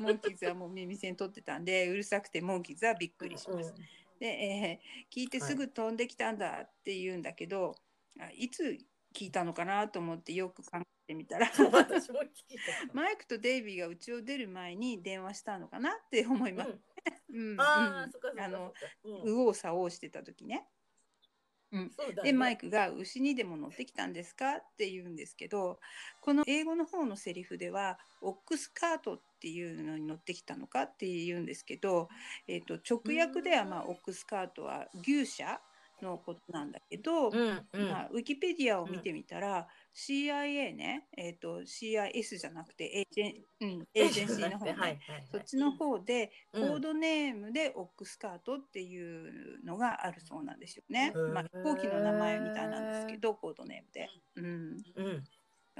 モンキーズはもう耳栓取ってたんでうるさくてモンキーズはびっくりします。で、えー聞いてすぐ飛んできたんだって言うんだけど、あいつ聞いたのかなと思ってよく考えてみたらうん私も聞いた。マイクとデイビーが家を出る前に電話したのかなって思います。うんうん、あの右往左往してた時ね。そうだねでマイクが「牛にでも乗ってきたんですか?」って言うんですけどこの英語の方のセリフでは「オックスカート」っていうのに乗ってきたのかって言うんですけど、えー、と直訳では、まあ、うんオックスカートは牛舎のことなんだけど、うんうん。まあ、ウィキペディアを見てみたら、CIA ね、えー、と CIS じゃなくてエージェン,、うん、エージェンシーの方ね、はいはいはいそっちの方でコうんードネームでオックスカートっていうのがあるそうなんですよね。へーまあ、飛行機の名前みたいなんですけどコードネームで。うん、うん。うん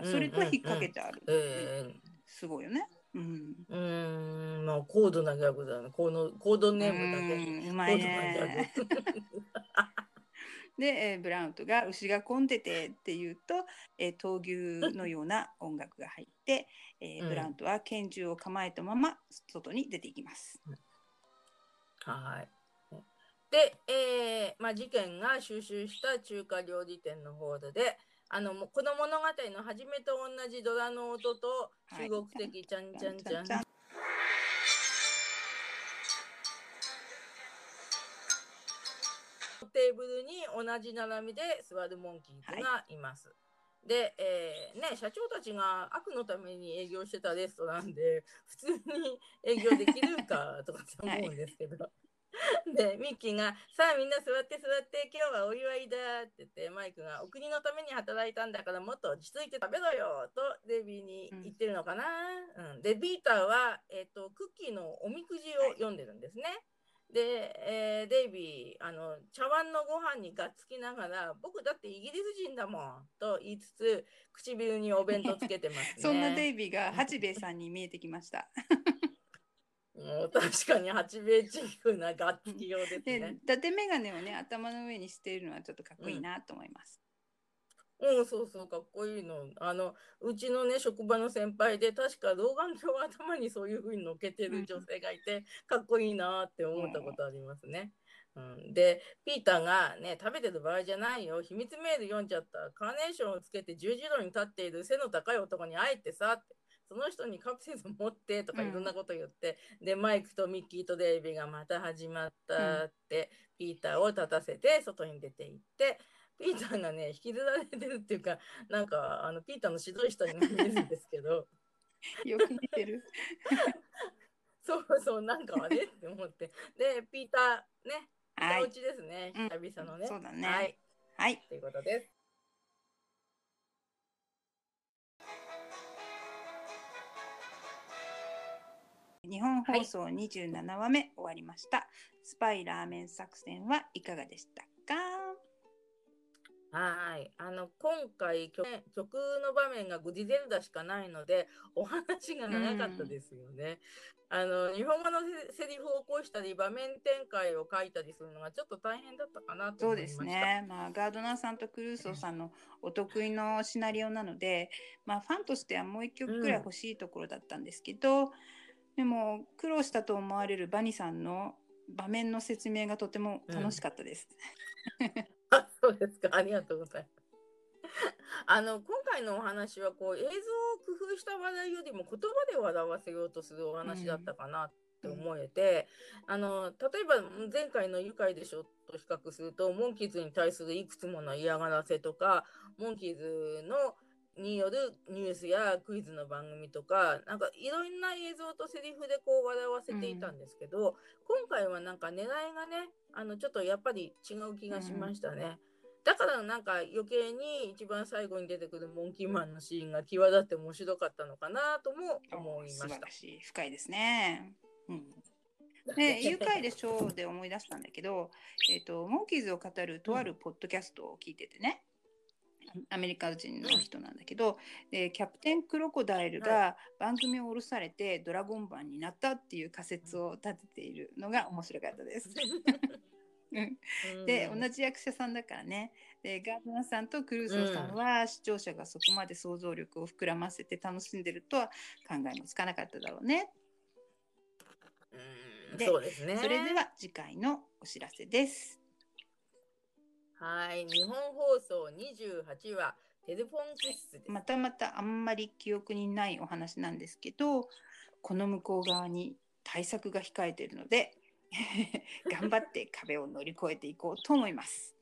それと引っ掛けてある。えすごいよね。うん。ー、うーん、まあ高度なギャグだね。このコードネームだけに。うんうまいね。で、えーブラウントが牛が混んでてって言うと、えー闘牛のような音楽が入って、えーうんブラウントは拳銃を構えたまま外に出ていきます。はい。で、えーまあ、事件が収集した中華料理店のホールで、あのこの物語の初めと同じドラの音とはい中国的ちゃんちゃんちゃん。ちゃんテーブルに同じ並びで座るモンキーズがいます。で、えーね、社長たちが悪のために営業してたレストランで 普通に営業できるかとかって思うんですけど。で、ミッキーが、さあみんな座って座って、今日はお祝いだって言って、マイクが、お国のために働いたんだからもっと落ち着いて食べろよとデビーに言ってるのかな。うんで、ビーターは、えっ、と、クッキーのおみくじを読んでるんですね。で、えーデイビーあの茶碗のご飯にがっつきながら僕だってイギリス人だもんと言いつつ唇にお弁当つけてますね。そんなデイビーが八兵衛さんに見えてきました。もう確かに八兵衛チックながっつきようですで、ね伊。達眼鏡をね頭の上にしているのはちょっとかっこいいなと思います。うん、そうそう、かっこいいの。あの、うちのね、職場の先輩で、確か老眼鏡を頭にそういう風に乗っけてる女性がいて、かっこいいなって思ったことありますね。うん、で、ピーターがね、食べてる場合じゃないよ。秘密メール読んじゃった。カーネーションをつけて十字路に立っている背の高い男に会えてさって。その人にカプセル持ってとかいろんなこと言って、でマイクとミッキーとデイビーがまた始まったって、ピーターを立たせて外に出て行ってピーターがね引きずられてるっていうかなんかあのピーターの指導人に見えるんですけどよく似てる。そうそうなんかあれって思ってでピーターねはいお家ですね、うん久々のね。そうだねはいはい。ということです。日本放送27話目終わりました。スパイラーメン作戦はいかがでしたか？はい。あの、今回曲、曲の場面がグディゼルダしかないので、お話が長かったですよね。あの、日本語のセセリフを起こしたり、場面展開を書いたりするのがちょっと大変だったかなとそうで思いました。すね。まあ、ガードナーさんとクルーソーさんのお得意のシナリオなので、まあ、ファンとしてはもう一曲くらい欲しいところだったんですけど、でも苦労したと思われるバニさんの場面の説明がとても楽しかったです。あ、そうですか。ありがとうございます。あの、今回のお話は、こう、映像を工夫した話題よりも言葉で笑わせようとするお話だったかなって思えて、あの、例えば前回の愉快でしょと比較すると、モンキーズに対するいくつもの嫌がらせとか、モンキーズのによるニュースやクイズの番組とか、なんかいろんな映像とセリフでこう笑わせていたんですけど、今回はなんか狙いがね、あのちょっとやっぱり違う気がしましたね。だからなんか余計に一番最後に出てくるモンキーマンのシーンが際立って面白かったのかなとも思いました。しい。深いですね。うん。で、愉快でしょうで思い出したんだけど、えっ、と、モンキーズを語るとあるポッドキャストを聞いててね、アメリカ人の人なんだけど、でキャプテンクロコダイルが番組を降ろされてドラゴンマンになったっていう仮説を立てているのが面白かったです。うんで同じ役者さんだからねでガードナーさんとクルーソーさんは、視聴者がそこまで想像力を膨らませて楽しんでるとは考えもつかなかっただろうね。うんでそうですね。それでは次回のお知らせです。はい、日本放送28話テレフォンキッス。またまたあんまり記憶にないお話なんですけどこの向こう側に対策が控えているので 頑張って壁を乗り越えていこうと思います。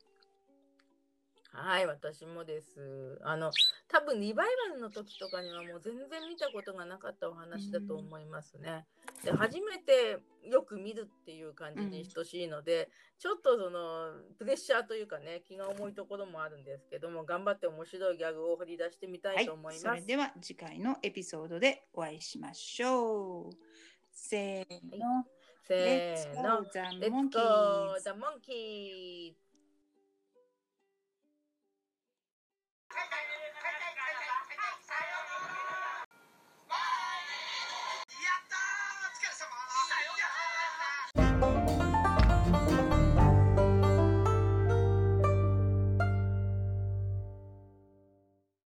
はい、私もです。あの、多分リバイバルの時とかにはもう全然見たことがなかったお話だと思いますね。で、初めてよく見るっていう感じに等しいので、ちょっとそのプレッシャーというかね、気が重いところもあるんですけども、頑張って面白いギャグを掘り出してみたはいいと思い、そます。れでは次回のエピソードでお会いしましょう。せーの、Let's go, the monkey.